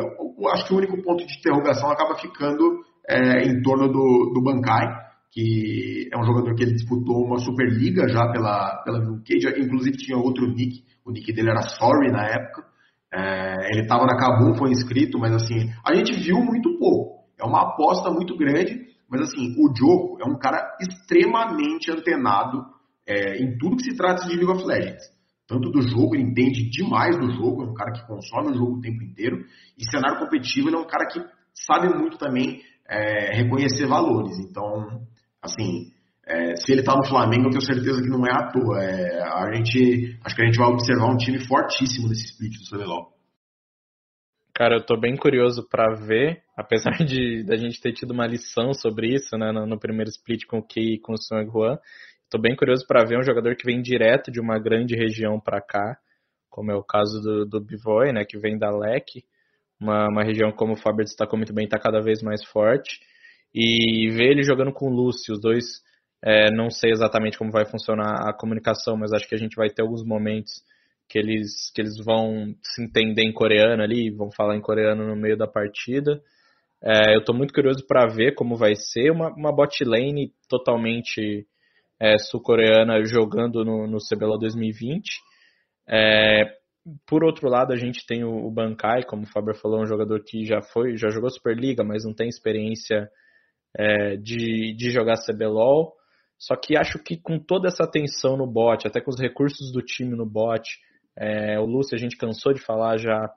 acho que o único ponto de interrogação acaba ficando é, em torno do, do Bancai, que é um jogador que ele disputou uma Superliga já pela, pela UK, inclusive tinha outro nick, o nick dele era Sorry na época. É, ele estava na Kabum, foi inscrito, mas assim, a gente viu muito pouco. É uma aposta muito grande, mas assim, o Diogo é um cara extremamente antenado é, em tudo que se trata de League of Legends. Tanto do jogo, ele entende demais do jogo, é um cara que consome o jogo o tempo inteiro. E cenário competitivo, ele é um cara que sabe muito também é, reconhecer valores. Então, assim, é, se ele está no Flamengo, eu tenho certeza que não é à toa. É, a gente, acho que a gente vai observar um time fortíssimo nesse split do CBLOL. Cara, eu tô bem curioso para ver, apesar de da gente ter tido uma lição sobre isso, né, no, no primeiro split com o Key e com o Sung Juan. Tô bem curioso para ver um jogador que vem direto de uma grande região para cá, como é o caso do, do Bivoy, né, que vem da LEC, uma, uma região, como o Fábio destacou muito bem, está cada vez mais forte. E ver ele jogando com o Lúcio, os dois, é, não sei exatamente como vai funcionar a comunicação, mas acho que a gente vai ter alguns momentos que eles, que eles vão se entender em coreano ali, vão falar em coreano no meio da partida. É, eu estou muito curioso para ver como vai ser uma, uma bot lane totalmente é, sul-coreana jogando no, no CBLOL 2020. É, por outro lado, a gente tem o, o Bankai, como o Faber falou, um jogador que já foi, já jogou Superliga, mas não tem experiência é, de, de jogar CBLOL. Só que acho que com toda essa atenção no bot, até com os recursos do time no bot, é, o Lúcio a gente cansou de falar já,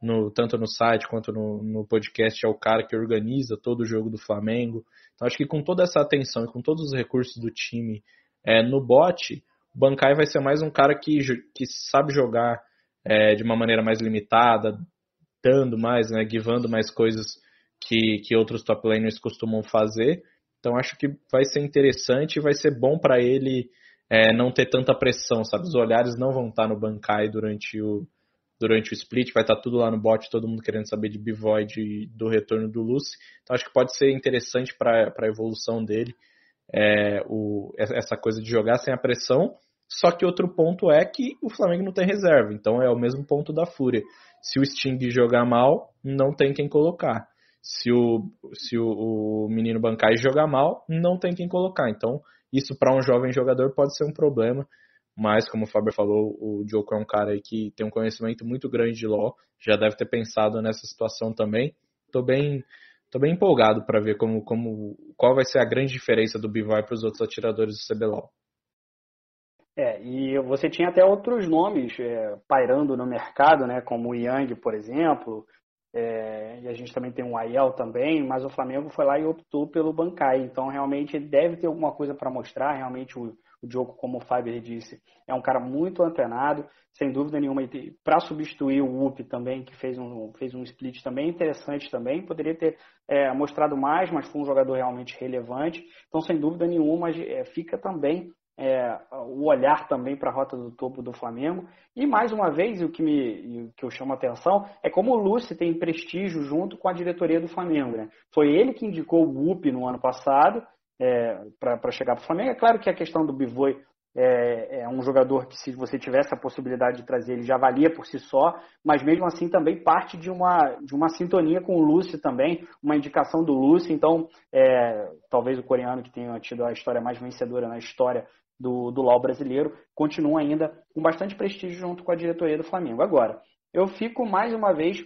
no, tanto no site quanto no, no, podcast, é o cara que organiza todo o jogo do Flamengo. Então acho que com toda essa atenção e com todos os recursos do time é, no bot, o Bancai vai ser mais um cara que, que sabe jogar é, de uma maneira mais limitada, dando mais, né, givando mais coisas que, que outros top laners costumam fazer. Então acho que vai ser interessante e vai ser bom para ele é, não ter tanta pressão, sabe? Os olhares não vão estar no Bankai durante o, durante o split, vai estar tudo lá no bot, todo mundo querendo saber de Bivoid do retorno do Lucy. Então acho que pode ser interessante para a evolução dele é, o, essa coisa de jogar sem a pressão. Só que outro ponto é que o Flamengo não tem reserva, então é o mesmo ponto da Fúria. Se o Sting jogar mal, não tem quem colocar. Se o, se o, o menino Bancai jogar mal, não tem quem colocar. Então isso para um jovem jogador pode ser um problema, mas como o Faber falou, o Diogo é um cara aí que tem um conhecimento muito grande de LoL, já deve ter pensado nessa situação também. Tô bem, tô bem empolgado para ver como, como, qual vai ser a grande diferença do Bivai para os outros atiradores do CBLOL. É, e você tinha até outros nomes é, pairando no mercado, né, como o Yang, por exemplo, é, e a gente também tem um Aiel também, mas o Flamengo foi lá e optou pelo Bancai. Então, realmente, ele deve ter alguma coisa para mostrar. Realmente, o, o Diogo, como o Faber disse, é um cara muito antenado, sem dúvida nenhuma. Para substituir o UP também, que fez um, fez um split também interessante também. Poderia ter é, mostrado mais, mas foi um jogador realmente relevante. Então, sem dúvida nenhuma, é, fica também é, o olhar também para a rota do topo do Flamengo. E mais uma vez, o que, me, o que eu chamo a atenção é como o Lúcio tem prestígio junto com a diretoria do Flamengo. Né? Foi ele que indicou o UP no ano passado é, para chegar para o Flamengo. É claro que a questão do Bivoi é, é, um jogador que, se você tivesse a possibilidade de trazer, ele já valia por si só, mas mesmo assim também parte de uma, de uma sintonia com o Lúcio também, uma indicação do Lúcio. Então, é, talvez o coreano que tenha tido a história mais vencedora na história do, do LAU brasileiro, continua ainda com bastante prestígio junto com a diretoria do Flamengo. Agora, eu fico mais uma vez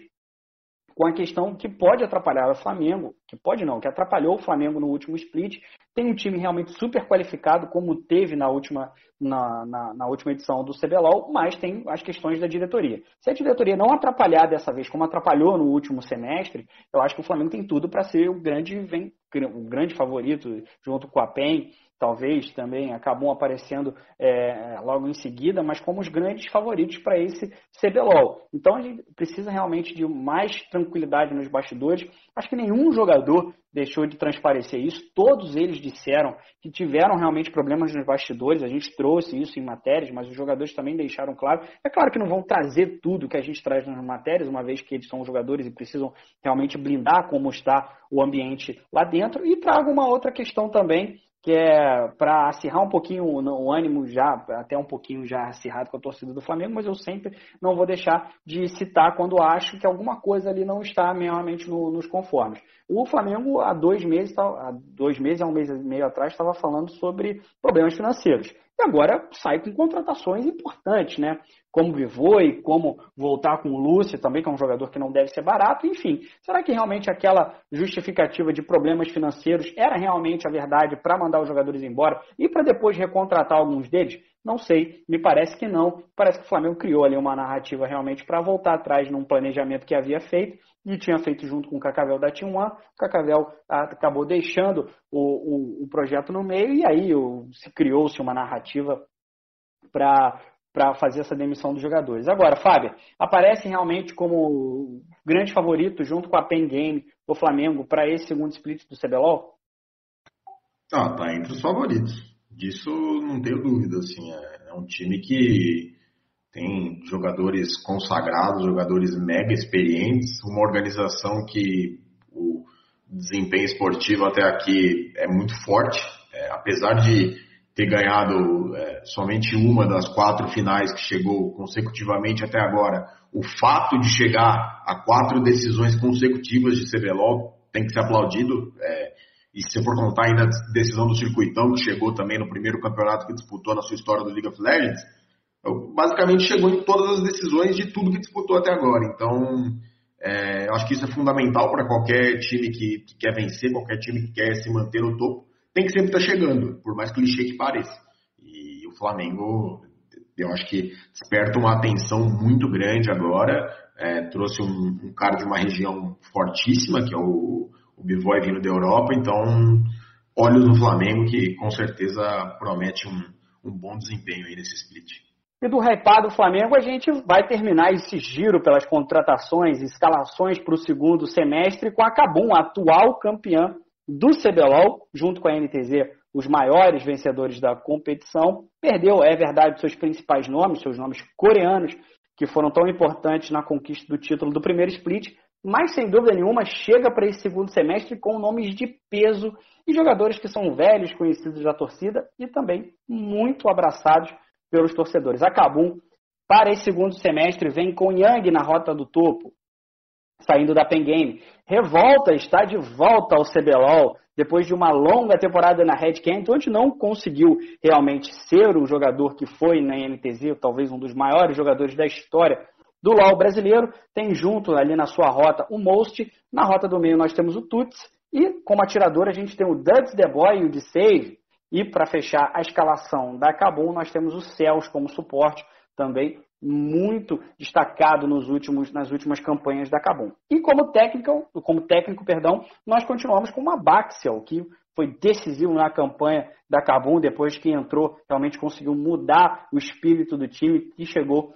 com a questão que pode atrapalhar o Flamengo, que pode não, que atrapalhou o Flamengo no último split. Tem um time realmente super qualificado, como teve na última, na, na, na, última edição do CBLOL, mas tem as questões da diretoria. Se a diretoria não atrapalhar dessa vez, como atrapalhou no último semestre, eu acho que o Flamengo tem tudo para ser o grande, o grande favorito, junto com a PEN talvez também acabam aparecendo é, logo em seguida, mas como os grandes favoritos para esse CBLOL. Então a gente precisa realmente de mais tranquilidade nos bastidores. Acho que nenhum jogador deixou de transparecer isso. Todos eles disseram que tiveram realmente problemas nos bastidores. A gente trouxe isso em matérias, mas os jogadores também deixaram claro. É claro que não vão trazer tudo que a gente traz nas matérias, uma vez que eles são jogadores e precisam realmente blindar como está o ambiente lá dentro. E trago uma outra questão também que é para acirrar um pouquinho o ânimo já, até um pouquinho já acirrado com a torcida do Flamengo, mas eu sempre não vou deixar de citar quando acho que alguma coisa ali não está realmente no, nos conformes. O Flamengo, há dois meses, há dois meses, há um mês e meio atrás, estava falando sobre problemas financeiros. E agora sai com contratações importantes, né? Como Vivoi, como voltar com o Lúcio também, que é um jogador que não deve ser barato, enfim. Será que realmente aquela justificativa de problemas financeiros era realmente a verdade para mandar os jogadores embora e para depois recontratar alguns deles? Não sei, me parece que não. Parece que o Flamengo criou ali uma narrativa realmente para voltar atrás num planejamento que havia feito e tinha feito junto com o Cacavel da Team One. O Cacavel acabou deixando o, o, o projeto no meio e aí se criou-se uma narrativa para para fazer essa demissão dos jogadores. Agora, Fábio, aparece realmente como grande favorito junto com a Pen Game o Flamengo para esse segundo split do CBLOL? Ah, tá entre os favoritos. Disso não tenho dúvida, assim, é, é um time que tem jogadores consagrados, jogadores mega experientes, uma organização que o desempenho esportivo até aqui é muito forte, é, apesar de ter ganhado é, somente uma das quatro finais que chegou consecutivamente até agora, o fato de chegar a quatro decisões consecutivas de CBLOL tem que ser aplaudido. É, e se for contar ainda a decisão do circuitão, que chegou também no primeiro campeonato que disputou na sua história do League of Legends, basicamente chegou em todas as decisões de tudo que disputou até agora. Então, é, eu acho que isso é fundamental para qualquer time que, que, quer vencer, qualquer time que quer se manter no topo, tem que sempre estar tá chegando, por mais clichê que pareça. E o Flamengo, eu acho que desperta uma atenção muito grande agora. É, trouxe um, um, cara de uma região fortíssima, que é o, o Bivoy vindo da Europa, então olhos no Flamengo que com certeza promete um, um bom desempenho aí nesse split. E do hypado Flamengo, a gente vai terminar esse giro pelas contratações e escalações para o segundo semestre com a Cabum, atual campeã do CBLOL, junto com a NTZ, os maiores vencedores da competição. Perdeu, é verdade, seus principais nomes, seus nomes coreanos, que foram tão importantes na conquista do título do primeiro split, mas sem dúvida nenhuma chega para esse segundo semestre com nomes de peso e jogadores que são velhos, conhecidos da torcida e também muito abraçados pelos torcedores. A Kabum, para esse segundo semestre, vem com Yang na rota do topo, saindo da Pen Game. Revolta está de volta ao CBLOL, depois de uma longa temporada na Red Camp, onde não conseguiu realmente ser o jogador que foi na NTZ, talvez um dos maiores jogadores da história do LoL brasileiro. Tem junto ali na sua rota o Most, na rota do meio nós temos o Tuts, e como atirador a gente tem o Duds The Boy e o de Save, e para fechar a escalação da Cabum, nós temos o Céus como suporte, também muito destacado nos últimos, nas últimas campanhas da Cabum. E como técnico, como técnico, perdão, nós continuamos com uma Baxial, que foi decisivo na campanha da Cabum, depois que entrou, realmente conseguiu mudar o espírito do time e chegou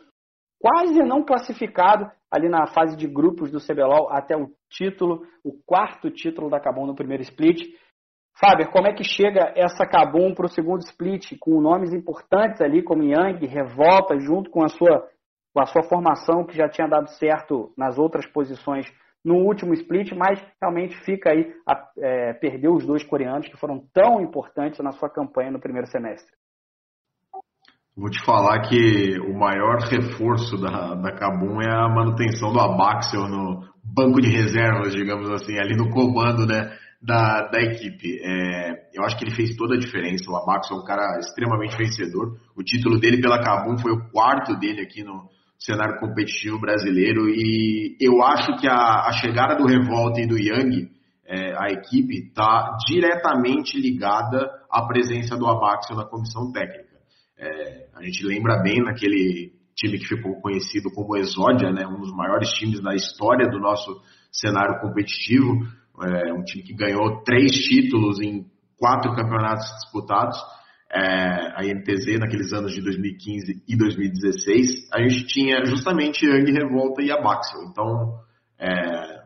quase não classificado ali na fase de grupos do CBLOL até o título, o quarto título da Cabum no primeiro split. Fábio, como é que chega essa Kabum para o segundo split, com nomes importantes ali como Yang, Revolta, junto com a sua, com a sua formação que já tinha dado certo nas outras posições no último split, mas realmente fica aí a é, perder os dois coreanos que foram tão importantes na sua campanha no primeiro semestre. Vou te falar que o maior reforço da, da Cabum é a manutenção do Abaxel no banco de reservas, digamos assim, ali no comando né, da, da equipe. É, eu acho que ele fez toda a diferença. O Abaxel é um cara extremamente vencedor. O título dele pela Cabum foi o quarto dele aqui no cenário competitivo brasileiro. E eu acho que a, a chegada do Revolta e do Yang, é, a equipe, está diretamente ligada à presença do Abaxel na comissão técnica. É, a gente lembra bem naquele time que ficou conhecido como Exódia, né, um dos maiores times da história do nosso cenário competitivo, é, um time que ganhou três títulos em quatro campeonatos disputados, é, a INTZ naqueles anos de 2015 e 2016, a gente tinha justamente Yang Revolta e Abaxel. Então, é,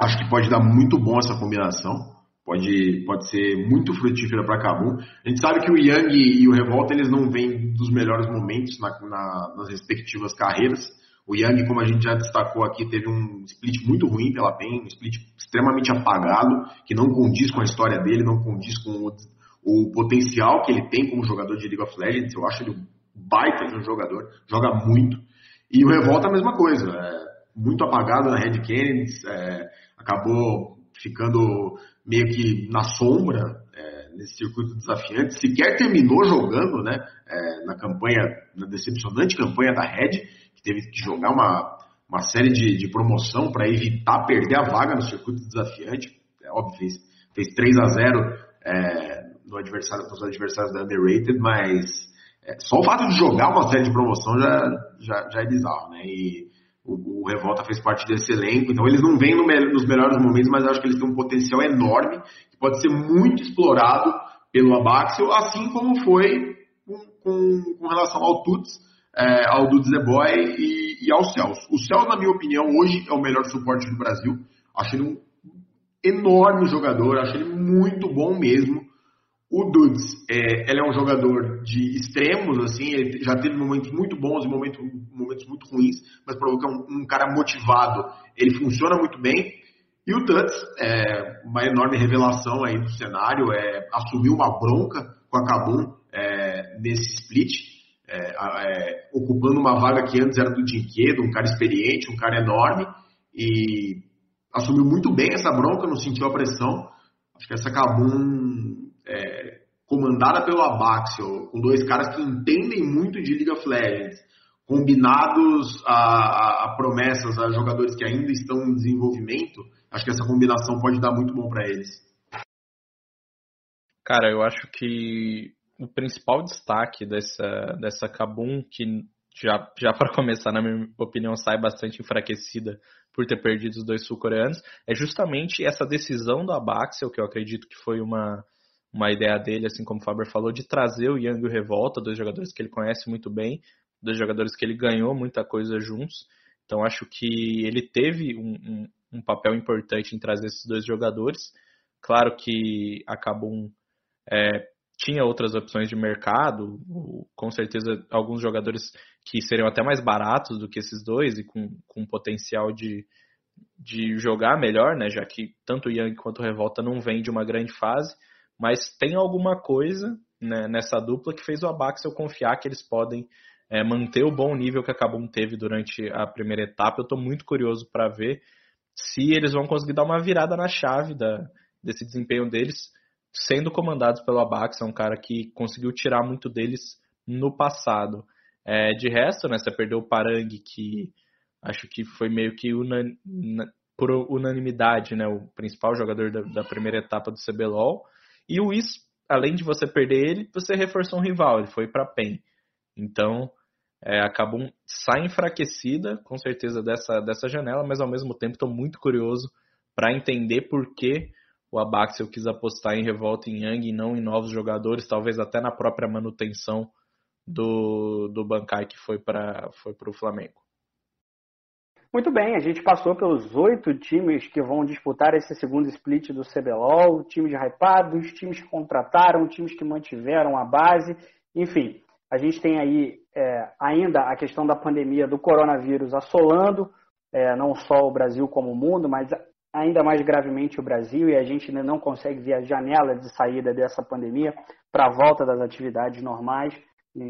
acho que pode dar muito bom essa combinação pode, pode ser muito frutífera para Cabum. A gente sabe que o Yang e o Revolta eles não vêm dos melhores momentos na, na, nas respectivas carreiras. O Yang, como a gente já destacou aqui, teve um split muito ruim pela PEN, um split extremamente apagado, que não condiz com a história dele, não condiz com o, o potencial que ele tem como jogador de League of Legends. Eu acho ele um baita de um jogador, joga muito. E o Revolta a mesma coisa, é, muito apagado na Red Kennedy, é, acabou ficando meio que na sombra é, nesse circuito desafiante, sequer terminou jogando né, é, na campanha, na decepcionante campanha da Red, que teve que jogar uma, uma série de, de promoção para evitar perder a vaga no circuito desafiante. É óbvio, fez, fez 3 a 0 é, no adversário, nos adversários da Underrated, mas é, só o fato de jogar uma série de promoção já, já, já é bizarro, né? E o, o, Revolta fez parte desse elenco, então eles não vêm no, nos melhores momentos, mas acho que eles têm um potencial enorme, que pode ser muito explorado pelo Abaxel, assim como foi com, com, com relação ao Tuts, é, ao Dudes The Boy e, e ao Celso. O Celso, na minha opinião, hoje é o melhor suporte do Brasil. Acho ele um enorme jogador, acho ele muito bom mesmo. O Dudes, é, ele é um jogador de extremos, assim, ele já teve momentos muito bons e momentos, momentos muito ruins, mas provoca um, um, cara motivado, ele funciona muito bem. E o Tuts, é uma enorme revelação aí do cenário, é, assumiu uma bronca com a Kabum é, nesse split, é, é, ocupando uma vaga que antes era do Dinquedo, um cara experiente, um cara enorme, e assumiu muito bem essa bronca, não sentiu a pressão. Acho que essa Kabum é, comandada pelo Abaxel, com dois caras que entendem muito de League of Legends, combinados a, a, a, promessas a jogadores que ainda estão em desenvolvimento, acho que essa combinação pode dar muito bom para eles. Cara, eu acho que o principal destaque dessa, dessa Kabum, que já, já para começar, na minha opinião, sai bastante enfraquecida por ter perdido os dois sul-coreanos, é justamente essa decisão do Abaxel, que eu acredito que foi uma, uma ideia dele, assim como o Faber falou, de trazer o Yang e o Revolta, dois jogadores que ele conhece muito bem, dois jogadores que ele ganhou muita coisa juntos. Então acho que ele teve um, um, um papel importante em trazer esses dois jogadores. Claro que acabou é, tinha outras opções de mercado, com certeza alguns jogadores que seriam até mais baratos do que esses dois e com, com potencial de, de jogar melhor, né? Já que tanto o Yang quanto o Revolta não vêm de uma grande fase mas tem alguma coisa né, nessa dupla que fez o Abaxel confiar que eles podem é, manter o bom nível que a Kabum teve durante a primeira etapa. Eu estou muito curioso para ver se eles vão conseguir dar uma virada na chave da, desse desempenho deles, sendo comandados pelo Abaxel, um cara que conseguiu tirar muito deles no passado. É, de resto, né, você perdeu o Parang, que acho que foi meio que por unanimidade né, o principal jogador da, da primeira etapa do CBLOL. E o Is, além de você perder ele, você reforçou um rival, ele foi para PEN. Então, é, acabou sai enfraquecida, com certeza, dessa, dessa janela, mas ao mesmo tempo estou muito curioso para entender por que o Abaxel quis apostar em revolta em Yang e não em novos jogadores, talvez até na própria manutenção do, do Bankai que foi para foi o Flamengo. Muito bem, a gente passou pelos oito times que vão disputar esse segundo split do CBLOL, times hypados, times que contrataram, times que mantiveram a base, enfim, a gente tem aí é, ainda a questão da pandemia do coronavírus assolando, é, não só o Brasil como o mundo, mas ainda mais gravemente o Brasil, e a gente ainda não consegue ver a janela de saída dessa pandemia para a volta das atividades normais.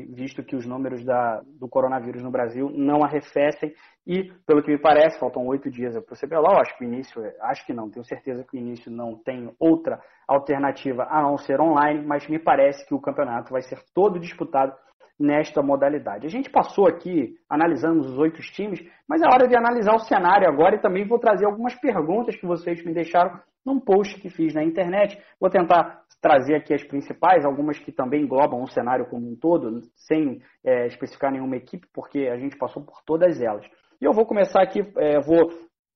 Visto que os números da, do coronavírus no Brasil não arrefecem e, pelo que me parece, faltam oito dias para o CBLOL. Acho que o início, acho que não, tenho certeza que o início não tem outra alternativa a não ser online, mas me parece que o campeonato vai ser todo disputado nesta modalidade. A gente passou aqui, analisamos os oito times, mas é hora de analisar o cenário agora e também vou trazer algumas perguntas que vocês me deixaram num post que fiz na internet. Vou tentar trazer aqui as principais, algumas que também englobam o cenário como um todo, sem é, especificar nenhuma equipe, porque a gente passou por todas elas. E eu vou começar aqui, é, vou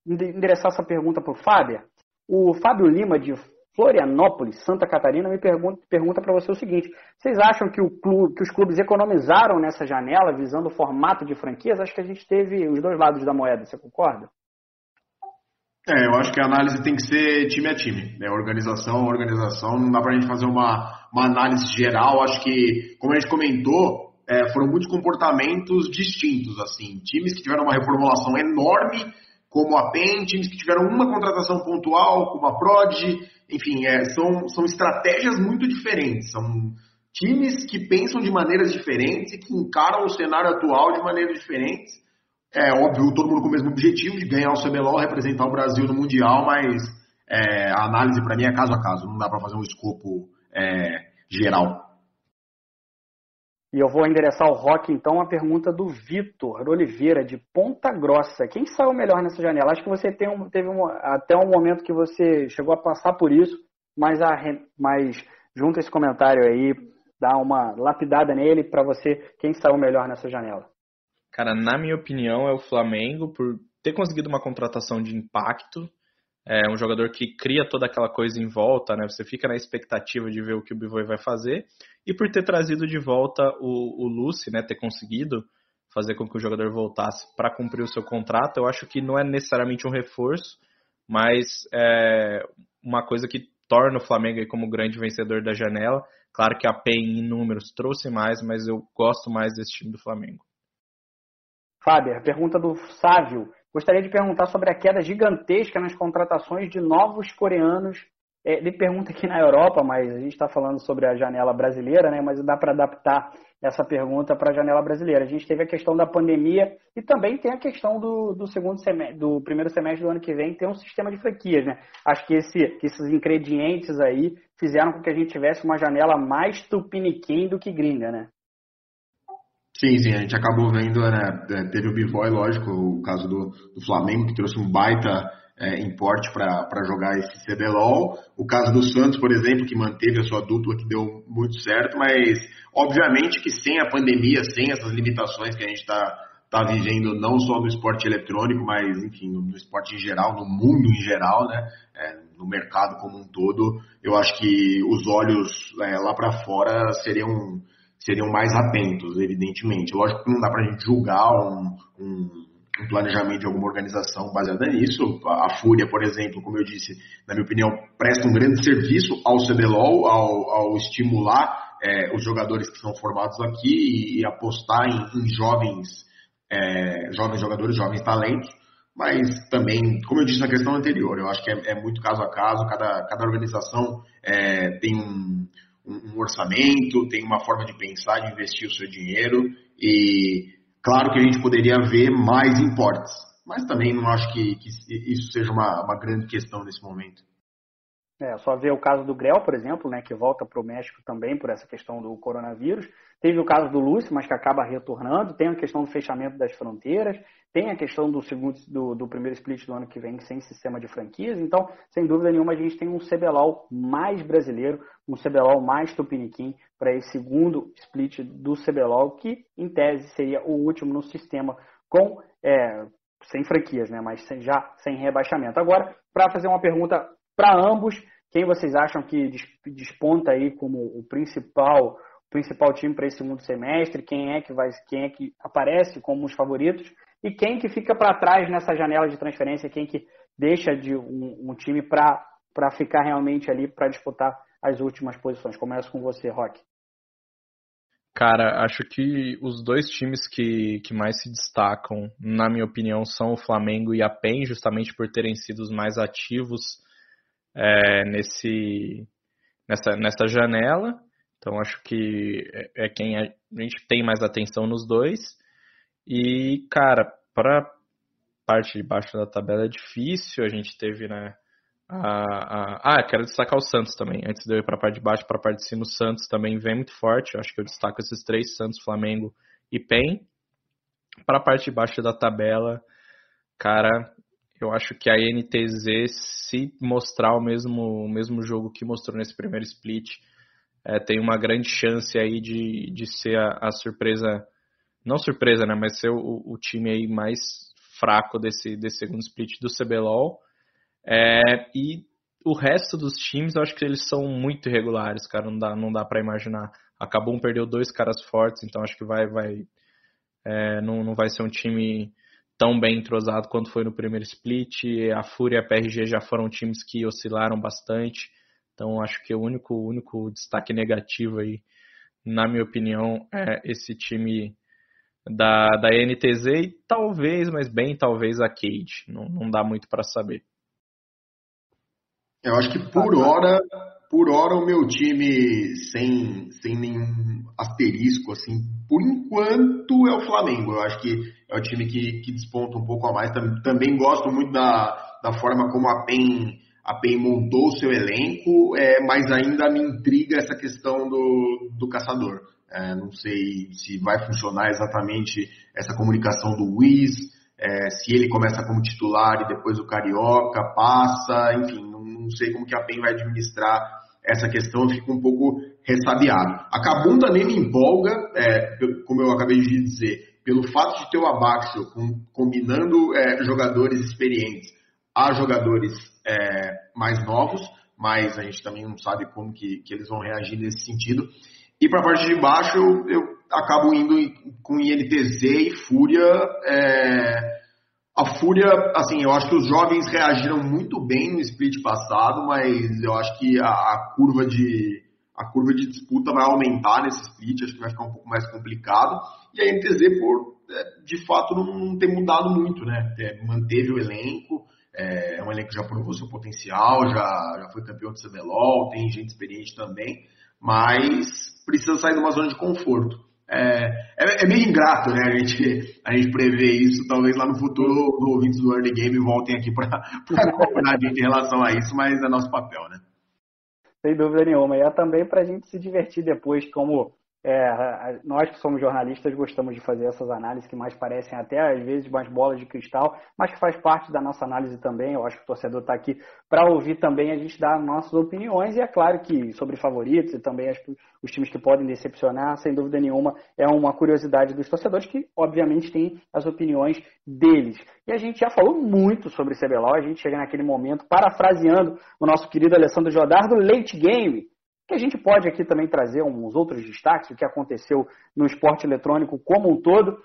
endereçar essa pergunta para o Fábio. O Fábio Lima, de Florianópolis, Santa Catarina, me pergunta, para você o seguinte: vocês acham que, clube, que, os clubes economizaram nessa janela visando o formato de franquias? Acho que a gente teve os dois lados da moeda, você concorda? É, eu acho que a análise tem que ser time a time, né? Organização a organização, não dá para a gente fazer uma, uma análise geral. Acho que, como a gente comentou, é, foram muitos comportamentos distintos, assim. Times que tiveram uma reformulação enorme, como a PEN, times que tiveram uma contratação pontual, como a Prod, enfim, é, são, são estratégias muito diferentes, são times que pensam de maneiras diferentes e que encaram o cenário atual de maneiras diferentes. É óbvio, todo mundo com o mesmo objetivo de ganhar o CBLOL, representar o Brasil no Mundial, mas é, a análise para mim é caso a caso, não dá para fazer um escopo é, geral. E eu vou endereçar ao Rock, então, a pergunta do Vitor Oliveira, de Ponta Grossa. Quem saiu melhor nessa janela? Acho que você um, teve um, até um momento que você chegou a passar por isso, mas, a, mas junta esse comentário aí, dá uma lapidada nele para você, quem saiu melhor nessa janela. Cara, na minha opinião, é o Flamengo, por ter conseguido uma contratação de impacto, é um jogador que cria toda aquela coisa em volta, né? Você fica na expectativa de ver o que o Bivoi vai fazer. E por ter trazido de volta o, o Lucy, né? Ter conseguido fazer com que o jogador voltasse para cumprir o seu contrato, eu acho que não é necessariamente um reforço, mas é uma coisa que torna o Flamengo como grande vencedor da janela. Claro que a PEN em números trouxe mais, mas eu gosto mais desse time do Flamengo. Fábio, pergunta do Sávio. Gostaria de perguntar sobre a queda gigantesca nas contratações de novos coreanos. É, ele pergunta aqui na Europa, mas a gente está falando sobre a janela brasileira, né? Mas dá para adaptar essa pergunta para a janela brasileira. A gente teve a questão da pandemia e também tem a questão do, do segundo semestre, do primeiro semestre do ano que vem ter um sistema de franquias, né? Acho que, esse, que esses ingredientes aí fizeram com que a gente tivesse uma janela mais tupiniquim do que gringa, né? Sim, sim, a gente acabou vendo, né, é, teve o Bivoy, lógico, o caso do, do Flamengo, que trouxe um baita é, importe para jogar esse CBLOL. O caso do Santos, por exemplo, que manteve a sua dupla, que deu muito certo, mas obviamente que sem a pandemia, sem essas limitações que a gente está tá vivendo, não só no esporte eletrônico, mas enfim, no, esporte em geral, no mundo em geral, né, é, no mercado como um todo, eu acho que os olhos é, lá para fora seriam seriam mais atentos, evidentemente. Lógico que não dá para a gente julgar um, um, um, planejamento de alguma organização baseada nisso. A Fúria, por exemplo, como eu disse, na minha opinião, presta um grande serviço ao CBLOL, ao, ao estimular é, os jogadores que são formados aqui e, apostar em, em jovens, é, jovens jogadores, jovens talentos. Mas também, como eu disse na questão anterior, eu acho que é, é muito caso a caso, cada, cada organização é, tem um um orçamento, tem uma forma de pensar, de investir o seu dinheiro e claro que a gente poderia ver mais importes, mas também não acho que, que isso seja uma, uma grande questão nesse momento. É, só ver o caso do Grell, por exemplo, né, que volta para o México também por essa questão do coronavírus. Teve o caso do Lúcio, mas que acaba retornando. Tem a questão do fechamento das fronteiras. Tem a questão do segundo, do, do primeiro split do ano que vem sem sistema de franquias. Então, sem dúvida nenhuma, a gente tem um CBLOL mais brasileiro, um CBLOL mais tupiniquim para esse segundo split do CBLOL, que em tese seria o último no sistema com é, sem franquias, né, mas sem, já sem rebaixamento. Agora, para fazer uma pergunta para ambos, quem vocês acham que desponta aí como o principal principal time para esse segundo semestre? Quem é que vai, quem é que aparece como os favoritos? E quem que fica para trás nessa janela de transferência? Quem que deixa de um, um time para ficar realmente ali para disputar as últimas posições? Começo com você, Rock. Cara, acho que os dois times que, que mais se destacam, na minha opinião, são o Flamengo e a PEN, justamente por terem sido os mais ativos é, nesse, nessa, nessa janela. Então acho que é, é quem a, gente tem mais atenção nos dois. E, cara, para parte de baixo da tabela é difícil. A gente teve, né? A, a... Ah, quero destacar o Santos também. Antes de eu ir para a parte de baixo, para a parte de cima, o Santos também vem muito forte. acho que eu destaco esses três: Santos, Flamengo e PEN. Para a parte de baixo da tabela, cara, eu acho que a NTZ, se mostrar o mesmo, o mesmo jogo que mostrou nesse primeiro split, é, tem uma grande chance aí de, de ser a, a surpresa, não surpresa, né, mas ser o, o, time aí mais fraco desse, desse segundo split do CBLOL. É, e o resto dos times, eu acho que eles são muito irregulares, cara, não dá, não dá para imaginar. Acabou um perdeu dois caras fortes, então acho que vai, vai é, não, não vai ser um time tão bem entrosado quanto foi no primeiro split. A Fúria e a PRG já foram times que oscilaram bastante. Então acho que o único, único destaque negativo aí, na minha opinião, é esse time da, da NTZ e talvez, mas bem talvez a Cade. Não, não dá muito para saber. Eu acho que por hora, por hora o meu time sem, sem nenhum asterisco, assim, por enquanto é o Flamengo. Eu acho que é o time que, que desponta um pouco a mais. Também gosto muito da, da forma como a PEN a PEN montou o seu elenco, é, mas ainda me intriga essa questão do, do caçador. É, não sei se vai funcionar exatamente essa comunicação do Wiz, é, se ele começa como titular e depois o Carioca passa, enfim, não, não sei como que a PEN vai administrar essa questão, eu fico um pouco ressabiado. A Kabum também me empolga, é, como eu acabei de dizer, pelo fato de ter o Abaxo combinando é, jogadores experientes a jogadores é, mais novos, mas a gente também não sabe como que, que eles vão reagir nesse sentido. E para a parte de baixo, eu, eu, acabo indo com INTZ e Fúria. A Fúria, assim, eu acho que os jovens reagiram muito bem no split passado, mas eu acho que a, a curva de a curva de disputa vai aumentar nesse split, acho que vai ficar um pouco mais complicado. E a NTZ, por é, de fato, não, não ter mudado muito, né? É, manteve o elenco, é, é um elenco que já provou seu potencial, já, já foi campeão de CBLOL, tem gente experiente também, mas precisa sair de uma zona de conforto. É, é, é, meio ingrato, né? A gente, a gente prever isso. Talvez lá no futuro os ouvintes do Early Game voltem aqui para acompanhar a gente em relação a isso, mas é nosso papel, né? Sem dúvida nenhuma. E é também para a gente se divertir depois, como é, nós que somos jornalistas gostamos de fazer essas análises que mais parecem até às vezes mais bolas de cristal, mas que faz parte da nossa análise também. Eu acho que o torcedor está aqui para ouvir também a gente dar nossas opiniões e é claro que sobre favoritos e também as, os times que podem decepcionar, sem dúvida nenhuma, é uma curiosidade dos torcedores que obviamente têm as opiniões deles. E a gente já falou muito sobre CBLOL, a gente chega naquele momento parafraseando o nosso querido Alessandro Jodar do Late Game que a gente pode aqui também trazer uns outros destaques, o que aconteceu no esporte eletrônico como um todo.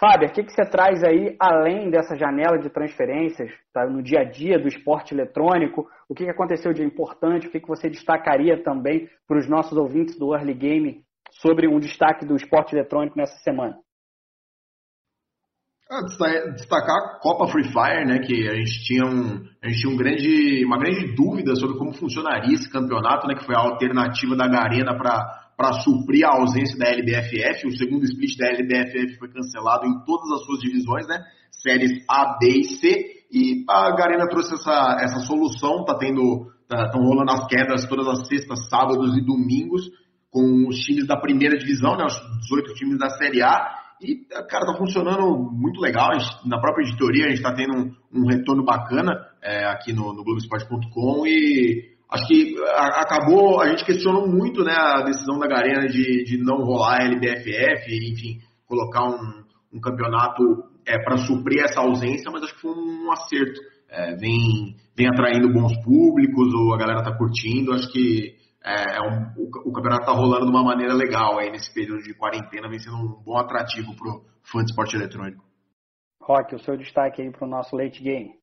Fábio, o que, que você traz aí, além dessa janela de transferências, tá, no dia a dia do esporte eletrônico? O que, que aconteceu de importante? O que, que você destacaria também para os nossos ouvintes do Early Game sobre um destaque do esporte eletrônico nessa semana? Ah, destacar a Copa Free Fire, né, que a gente tinha, um, a gente tinha um grande, uma grande dúvida sobre como funcionaria esse campeonato, né, que foi a alternativa da Garena para suprir a ausência da LBFF. O segundo split da LBFF foi cancelado em todas as suas divisões, né, séries A, B e C, e a Garena trouxe essa, essa solução, tá tendo, estão tá, rolando as quedas todas as sextas, sábados e domingos, com os times da primeira divisão, né, os 18 times da Série A, e, cara, tá funcionando muito legal. Gente, na própria editoria a gente tá tendo um, um retorno bacana é, aqui no, no Globoesporte.com e acho que a, acabou, a gente questionou muito né, a decisão da Garena de, de não rolar a LBFF, enfim, colocar um, um campeonato é, para suprir essa ausência, mas acho que foi um acerto. É, vem, vem atraindo bons públicos, ou a galera tá curtindo, acho que é, é um, o, o, campeonato está rolando de uma maneira legal aí nesse período de quarentena, vem sendo um bom atrativo para o fã de esporte eletrônico. Rock, o seu destaque aí para o nosso late game.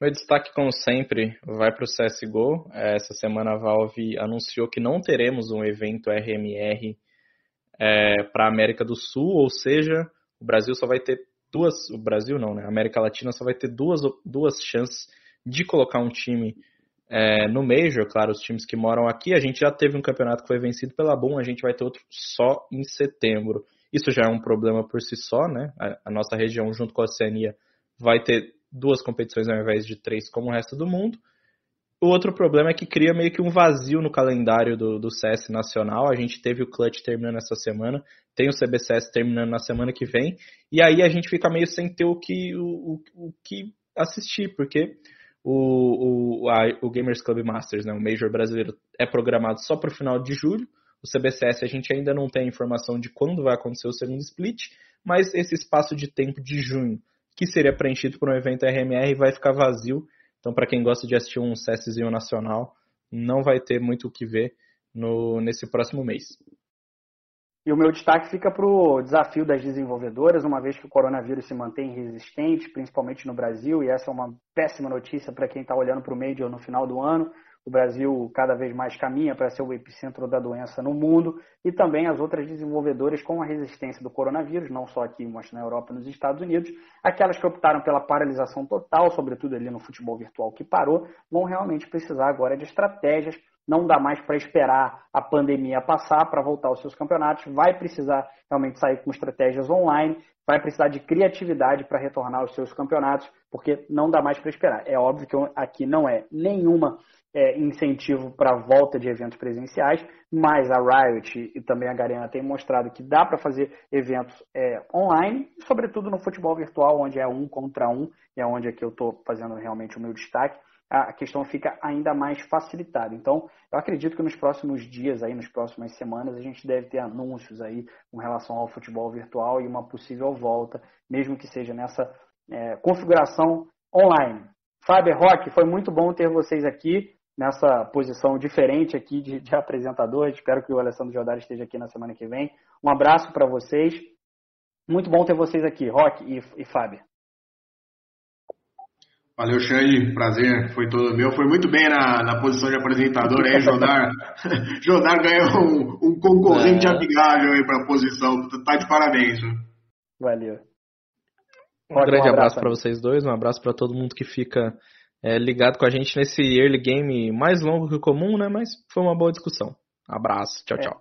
Meu destaque, como sempre, vai para o CSGO. Essa semana a Valve anunciou que não teremos um evento RMR é, para a América do Sul, ou seja, o Brasil só vai ter duas. O Brasil não, né? A América Latina só vai ter duas, duas chances de colocar um time é, no Major, claro, os times que moram aqui, a gente já teve um campeonato que foi vencido pela Boom, a gente vai ter outro só em setembro. Isso já é um problema por si só, né? A, a nossa região, junto com a Oceania, vai ter duas competições ao invés de três, como o resto do mundo. O outro problema é que cria meio que um vazio no calendário do, do CS nacional. A gente teve o Clutch terminando essa semana, tem o CBCS terminando na semana que vem, e aí a gente fica meio sem ter o que, o, o, o que assistir, porque o, o, a, o Gamers Club Masters, né, o Major brasileiro, é programado só para o final de julho. O CBCS a gente ainda não tem informação de quando vai acontecer o segundo split, mas esse espaço de tempo de junho, que seria preenchido por um evento RMR, vai ficar vazio então, para quem gosta de assistir um CSzinho nacional, não vai ter muito o que ver no, nesse próximo mês. E o meu destaque fica para o desafio das desenvolvedoras, uma vez que o coronavírus se mantém resistente, principalmente no Brasil, e essa é uma péssima notícia para quem está olhando para o Major no final do ano o Brasil cada vez mais caminha para ser o epicentro da doença no mundo e também as outras desenvolvedoras com a resistência do coronavírus, não só aqui, mas na Europa e nos Estados Unidos, aquelas que optaram pela paralisação total, sobretudo ali no futebol virtual que parou, vão realmente precisar agora de estratégias. Não dá mais para esperar a pandemia passar para voltar aos seus campeonatos, vai precisar realmente sair com estratégias online, vai precisar de criatividade para retornar aos seus campeonatos, porque não dá mais para esperar. É óbvio que aqui não é nenhuma é, incentivo para a volta de eventos presenciais, mas a Riot e também a Garena têm mostrado que dá para fazer eventos é, online, sobretudo no futebol virtual, onde é um contra um, e é onde aqui eu estou fazendo realmente o meu destaque, a questão fica ainda mais facilitada. Então, eu acredito que nos próximos dias, aí, nas próximas semanas, a gente deve ter anúncios aí com relação ao futebol virtual e uma possível volta, mesmo que seja nessa é, configuração online. Fábio Roque, foi muito bom ter vocês aqui nessa posição diferente aqui de, de apresentador. Espero que o Alessandro Jordar esteja aqui na semana que vem. Um abraço para vocês. Muito bom ter vocês aqui, Rock e, e Fábio. Valeu, Xande. Prazer, foi todo meu. Foi muito bem na, na posição de apresentador aí, Jodar. Jodar ganhou um, um concorrente é. amigável aí para a posição. Tá de parabéns. Viu? Valeu. Um grande um abraço para vocês dois, um abraço para todo mundo que fica é, ligado com a gente nesse early game mais longo que o comum, né? Mas foi uma boa discussão. Abraço, tchau, é. tchau.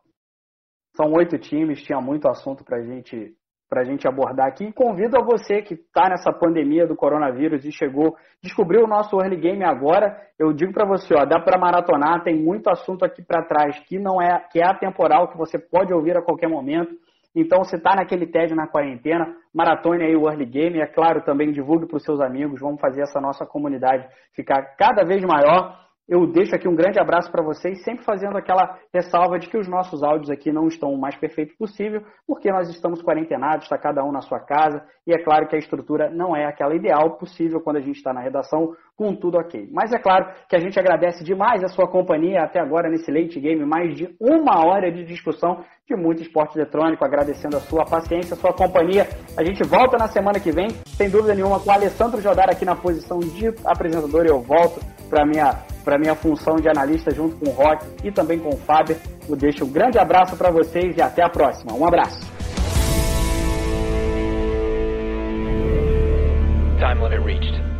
São oito times, tinha muito assunto para gente, a gente abordar aqui. Convido a você que está nessa pandemia do coronavírus e chegou, descobriu o nosso early game agora. Eu digo para você, ó, dá para maratonar, tem muito assunto aqui para trás que não é que é atemporal, que você pode ouvir a qualquer momento. Então, se está naquele tédio na quarentena, maratone aí o Early Game. É claro, também divulgue para os seus amigos. Vamos fazer essa nossa comunidade ficar cada vez maior. Eu deixo aqui um grande abraço para vocês, sempre fazendo aquela ressalva de que os nossos áudios aqui não estão o mais perfeito possível, porque nós estamos quarentenados, está cada um na sua casa, e é claro que a estrutura não é aquela ideal possível quando a gente está na redação com tudo ok. Mas é claro que a gente agradece demais a sua companhia até agora nesse late game, mais de uma hora de discussão de muito esporte eletrônico, agradecendo a sua paciência, a sua companhia. A gente volta na semana que vem, sem dúvida nenhuma, com o Alessandro Jodar aqui na posição de apresentador, eu volto para minha para minha função de analista junto com o Rock e também com o Fábio. Eu deixo um grande abraço para vocês e até a próxima. Um abraço. Time limit reached.